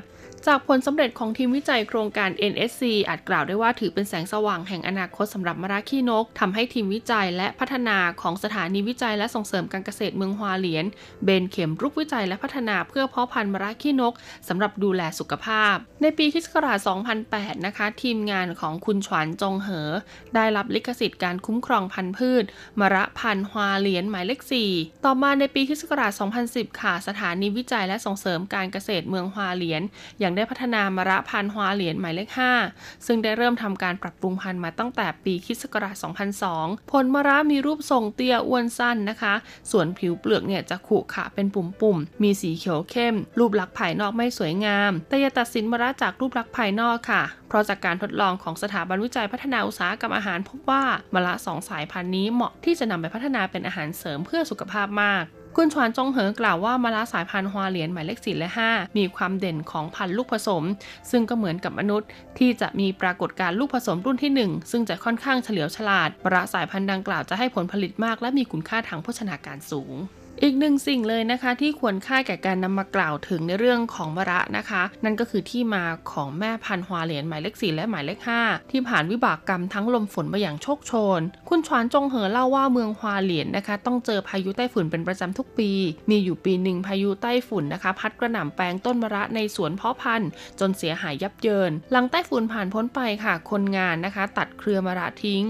จากผลสำเร็จของทีมวิจัยโครงการ NSC อาจกล่าวได้ว่าถือเป็นแสงสว่างแห่งอนาคตสำหรับมระขี้นกทำให้ทีมวิจัยและพัฒนาของสถานีวิจัยและส่งเสริมการเกษตรเมืองฮวาเหลียน เบนเข็มรุกวิจัยและพัฒนาเพื่อเพาะพันธุ์มระขี้นกสำหรับดูแลสุขภาพ ในปีคศ2008 นะคะ ทีมงานของคุณฉวนจงเหอ ได้รับลิขสิทธิ์การคุ้มครองพันธุ์พืช มระพันธุ์ฮวาเหลียนหมายเลข4ต่อมาในปีคศ2010 ค่ะ สถานีวิจัยและส่งเสริมการเกษตรเมืองฮวาเหลียนยังได้พัฒนามะระพันธุ์ฮวาเหลียนหมายเลข 5 ซึ่งได้เริ่มทำการปรับปรุงพันธุ์มาตั้งแต่ปีคิศกราช2002 ผลมะระมีรูปทรงเตี้ยอ้วนสั้นนะคะ ส่วนผิวเปลือกเนี่ยจะขรุขระเป็นปุ่มๆ มีสีเขียวเข้ม รูปลักษณ์ภายนอกไม่สวยงาม แต่อย่าตัดสินมะระจากรูปลักษณ์ภายนอกค่ะ เพราะจากการทดลองของสถาบันวิจัยพัฒนาอุตสาหกรรมอาหารพบว่ามะระสองสายพันธุ์นี้เหมาะที่จะนำไปพัฒนาเป็นอาหารเสริมเพื่อสุขภาพมาก คุณชวนจงเหอกล่าวว่ามะระสายพันธุ์ฮวาเหลียนหมายเลขสี่และ 5 มีความเด่นของพันธุ์ลูกผสม ซึ่งก็เหมือนกับมนุษย์ ที่จะมีปรากฏการ์ลูกผสมรุ่นที่ 1 ซึ่งจะค่อนข้างเฉลียวฉลาดมะระสายพันธุ์ดังกล่าวจะให้ผลผลิตมาก และมีคุณค่าทางโภชนาการสูง อีกหนึ่งสิ่งเลยนะคะที่ควรค่าแก่การนำมากล่าวถึงในเรื่องของมะระนะคะ นั่นก็คือที่มาของแม่พันธุ์ฮวาเหลียนหมายเลข4และหมายเลข5ที่ผ่านวิบากกรรมทั้งลมฝนมาอย่างโชคโชน คุณชวนจงเหอเล่าว่าเมืองฮวาเหลียนนะคะ ต้องเจอพายุไต้ฝุ่นเป็นประจำทุกปี มีอยู่ปีหนึ่งพายุไต้ฝุ่นนะคะ พัดกระหน่ำแปลงต้นมะระในสวนเพาะพันธุ์จนเสียหายยับเยิน หลังไต้ฝุ่นผ่านพ้นไปค่ะ คนงานนะคะ ตัดเครือมะระทิ้ง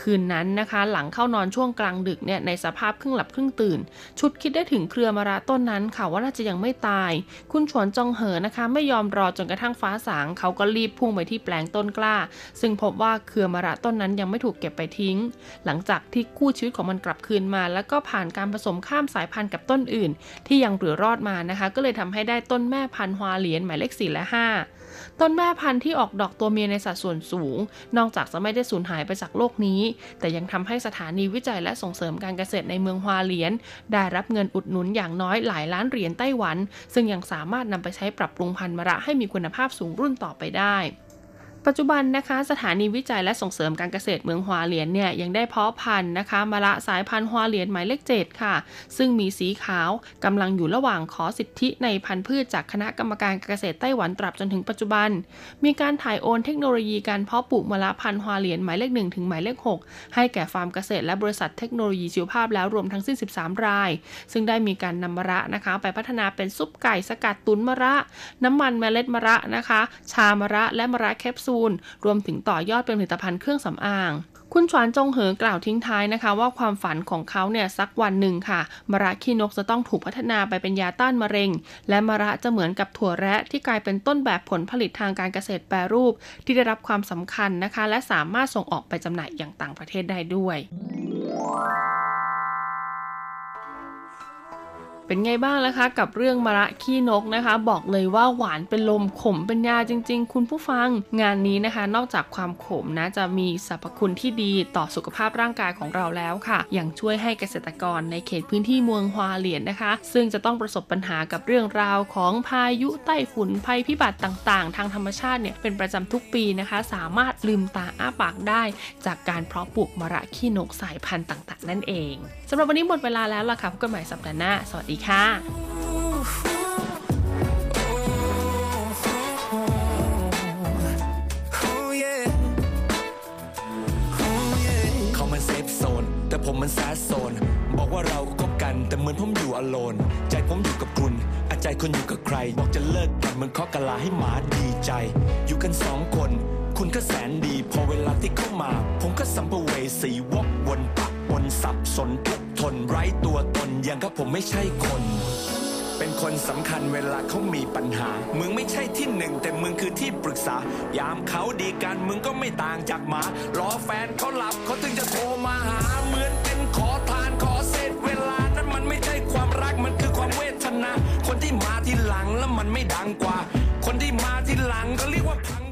คืนนั้นนะคะ หลังเข้านอนช่วงกลางดึกเนี่ยในสภาพครึ่งหลับครึ่งตื่น ชุดคิดได้ถึงเครือมะระต้นนั้นค่ะว่าน่าจะยังไม่ตาย คุณฉวนจงเหอนะคะ ไม่ยอมรอจนกระทั่งฟ้าสาง เขาก็รีบพุ่งไปที่แปลงต้นกล้า ซึ่งพบว่าเครือมะระต้นนั้นยังไม่ถูกเก็บไปทิ้ง หลังจากที่กู้ชีวิตของมันกลับคืนมา แล้วก็ผ่านการผสมข้ามสายพันธุ์กับต้นอื่น ที่ยังเหลือรอดมานะคะ ก็เลยทำให้ได้ต้นแม่พันธุ์ฮวาเหลียนหมายเลข4และ5 ต้นแม่พันธุ์ที่ออกดอกตัวเมียในสัดส่วนสูง นอกจากจะไม่ได้สูญหายไปจากโลกนี้ แต่ยังทำให้สถานีวิจัยและส่งเสริมการเกษตรในเมืองฮวาเหลียน ได้รับเงินอุดหนุนอย่างน้อยหลายล้านเหรียญไต้หวัน ซึ่งยังสามารถนำไปใช้ปรับปรุงพันธุ์มะระให้มีคุณภาพสูงรุ่นต่อไปได้ ปัจจุบันนะคะสถานีวิจัยและส่งเสริมการเกษตรเมืองฮวาเหลียนเนี่ยยังได้เพาะพันธุ์นะคะมะระสายพันธุ์ฮวาเหลียนหมายเลขเจ็ดค่ะ ซึ่งมีสีขาวกำลังอยู่ระหว่างขอสิทธิในพันธุ์พืชจากคณะกรรมการเกษตรไต้หวันตราบจนถึงปัจจุบัน มีการถ่ายโอนเทคโนโลยีการเพาะปลูกมะระพันธุ์ฮวาเหลียนหมายเลขหนึ่งถึงหมายเลขหกให้แก่ฟาร์มเกษตรและบริษัทเทคโนโลยีชีวภาพแล้วรวมทั้งสิ้น 13 ราย ซึ่งได้มีการนำมะระนะคะไปพัฒนาเป็นซุปไก่สกัดตุนมะระ น้ำมันเมล็ดมะระนะคะ ชามะระและมะระแคปซูล รวมถึงต่อยอดเป็นผลิตภัณฑ์เครื่องสำอาง คุณฉวนจงเหอกล่าวทิ้งท้ายนะคะ ว่าความฝันของเขาเนี่ยสักวันหนึ่งค่ะมะระขี้นกจะต้องถูกพัฒนาไปเป็นยาต้านมะเร็ง และมะระจะเหมือนกับถั่วแระที่กลายเป็นต้นแบบผลผลิตทางการเกษตรแปรรูป ที่ได้รับความสำคัญนะคะ และสามารถส่งออกไปจำหน่ายอย่างต่างประเทศได้ด้วย เป็นไงบ้างนะคะกับเรื่องมะระขี้นกนะคะ บอกเลยว่าหวานเป็นลมขมเป็นยาจริง ๆ คุณผู้ฟังงานนี้นะคะ นอกจากความขมนะจะมีสรรพคุณที่ดีต่อสุขภาพร่างกายของเราแล้วค่ะยังช่วยให้เกษตรกรในเขตพื้นที่เมืองฮวาเหลียนนะคะ ซึ่งจะต้องประสบปัญหากับเรื่องราวของพายุไต้ฝุ่นภัยพิบัติต่างๆ ทางธรรมชาติเนี่ยเป็นประจำทุกปีนะคะ สามารถลืมตาอ้าปากได้ จากการเพาะปลูกมะระขี้นกสายพันธุ์ต่าง ๆ นั่นเองสำหรับวันนี้หมดเวลาแล้วล่ะค่ะพบกันใหม่สัปดาห์หน้าสวัสดีค่ะ Oh yeah Oh yeah เขามัน safe zone แต่ผมมัน sad zone บอกว่าเราก็คบกันแต่เหมือนผมอยู่ alone ใจผมอยู่กับคุณ อาใจคนอยู่กับใคร บอกจะเลิกกันเหมือนเคาะกะลาให้หมาดีใจ อยู่กันสองคน คุณก็แสนดี พอเวลาที่เข้ามา ผมก็สัมภเวสีวกวนปะปนสับสนทุก ทนไร้ตัวตนอย่างกับผมไม่ใช่คน เป็นคนสำคัญเวลาเขามีปัญหา มึงไม่ใช่ที่หนึ่งแต่มึงคือที่ปรึกษา ยามเขาดีกันมึงก็ไม่ต่างจากหมารอแฟนเขาหลับเขาถึงจะโทรมาหาเหมือนเป็นขอทานขอเศษเวลานั้นมันไม่ใช่ความรักมันคือความเวทนา คนที่มาที่หลังแล้วมันไม่ดังกว่า คนที่มาทีหลังก็เรียกว่าผัง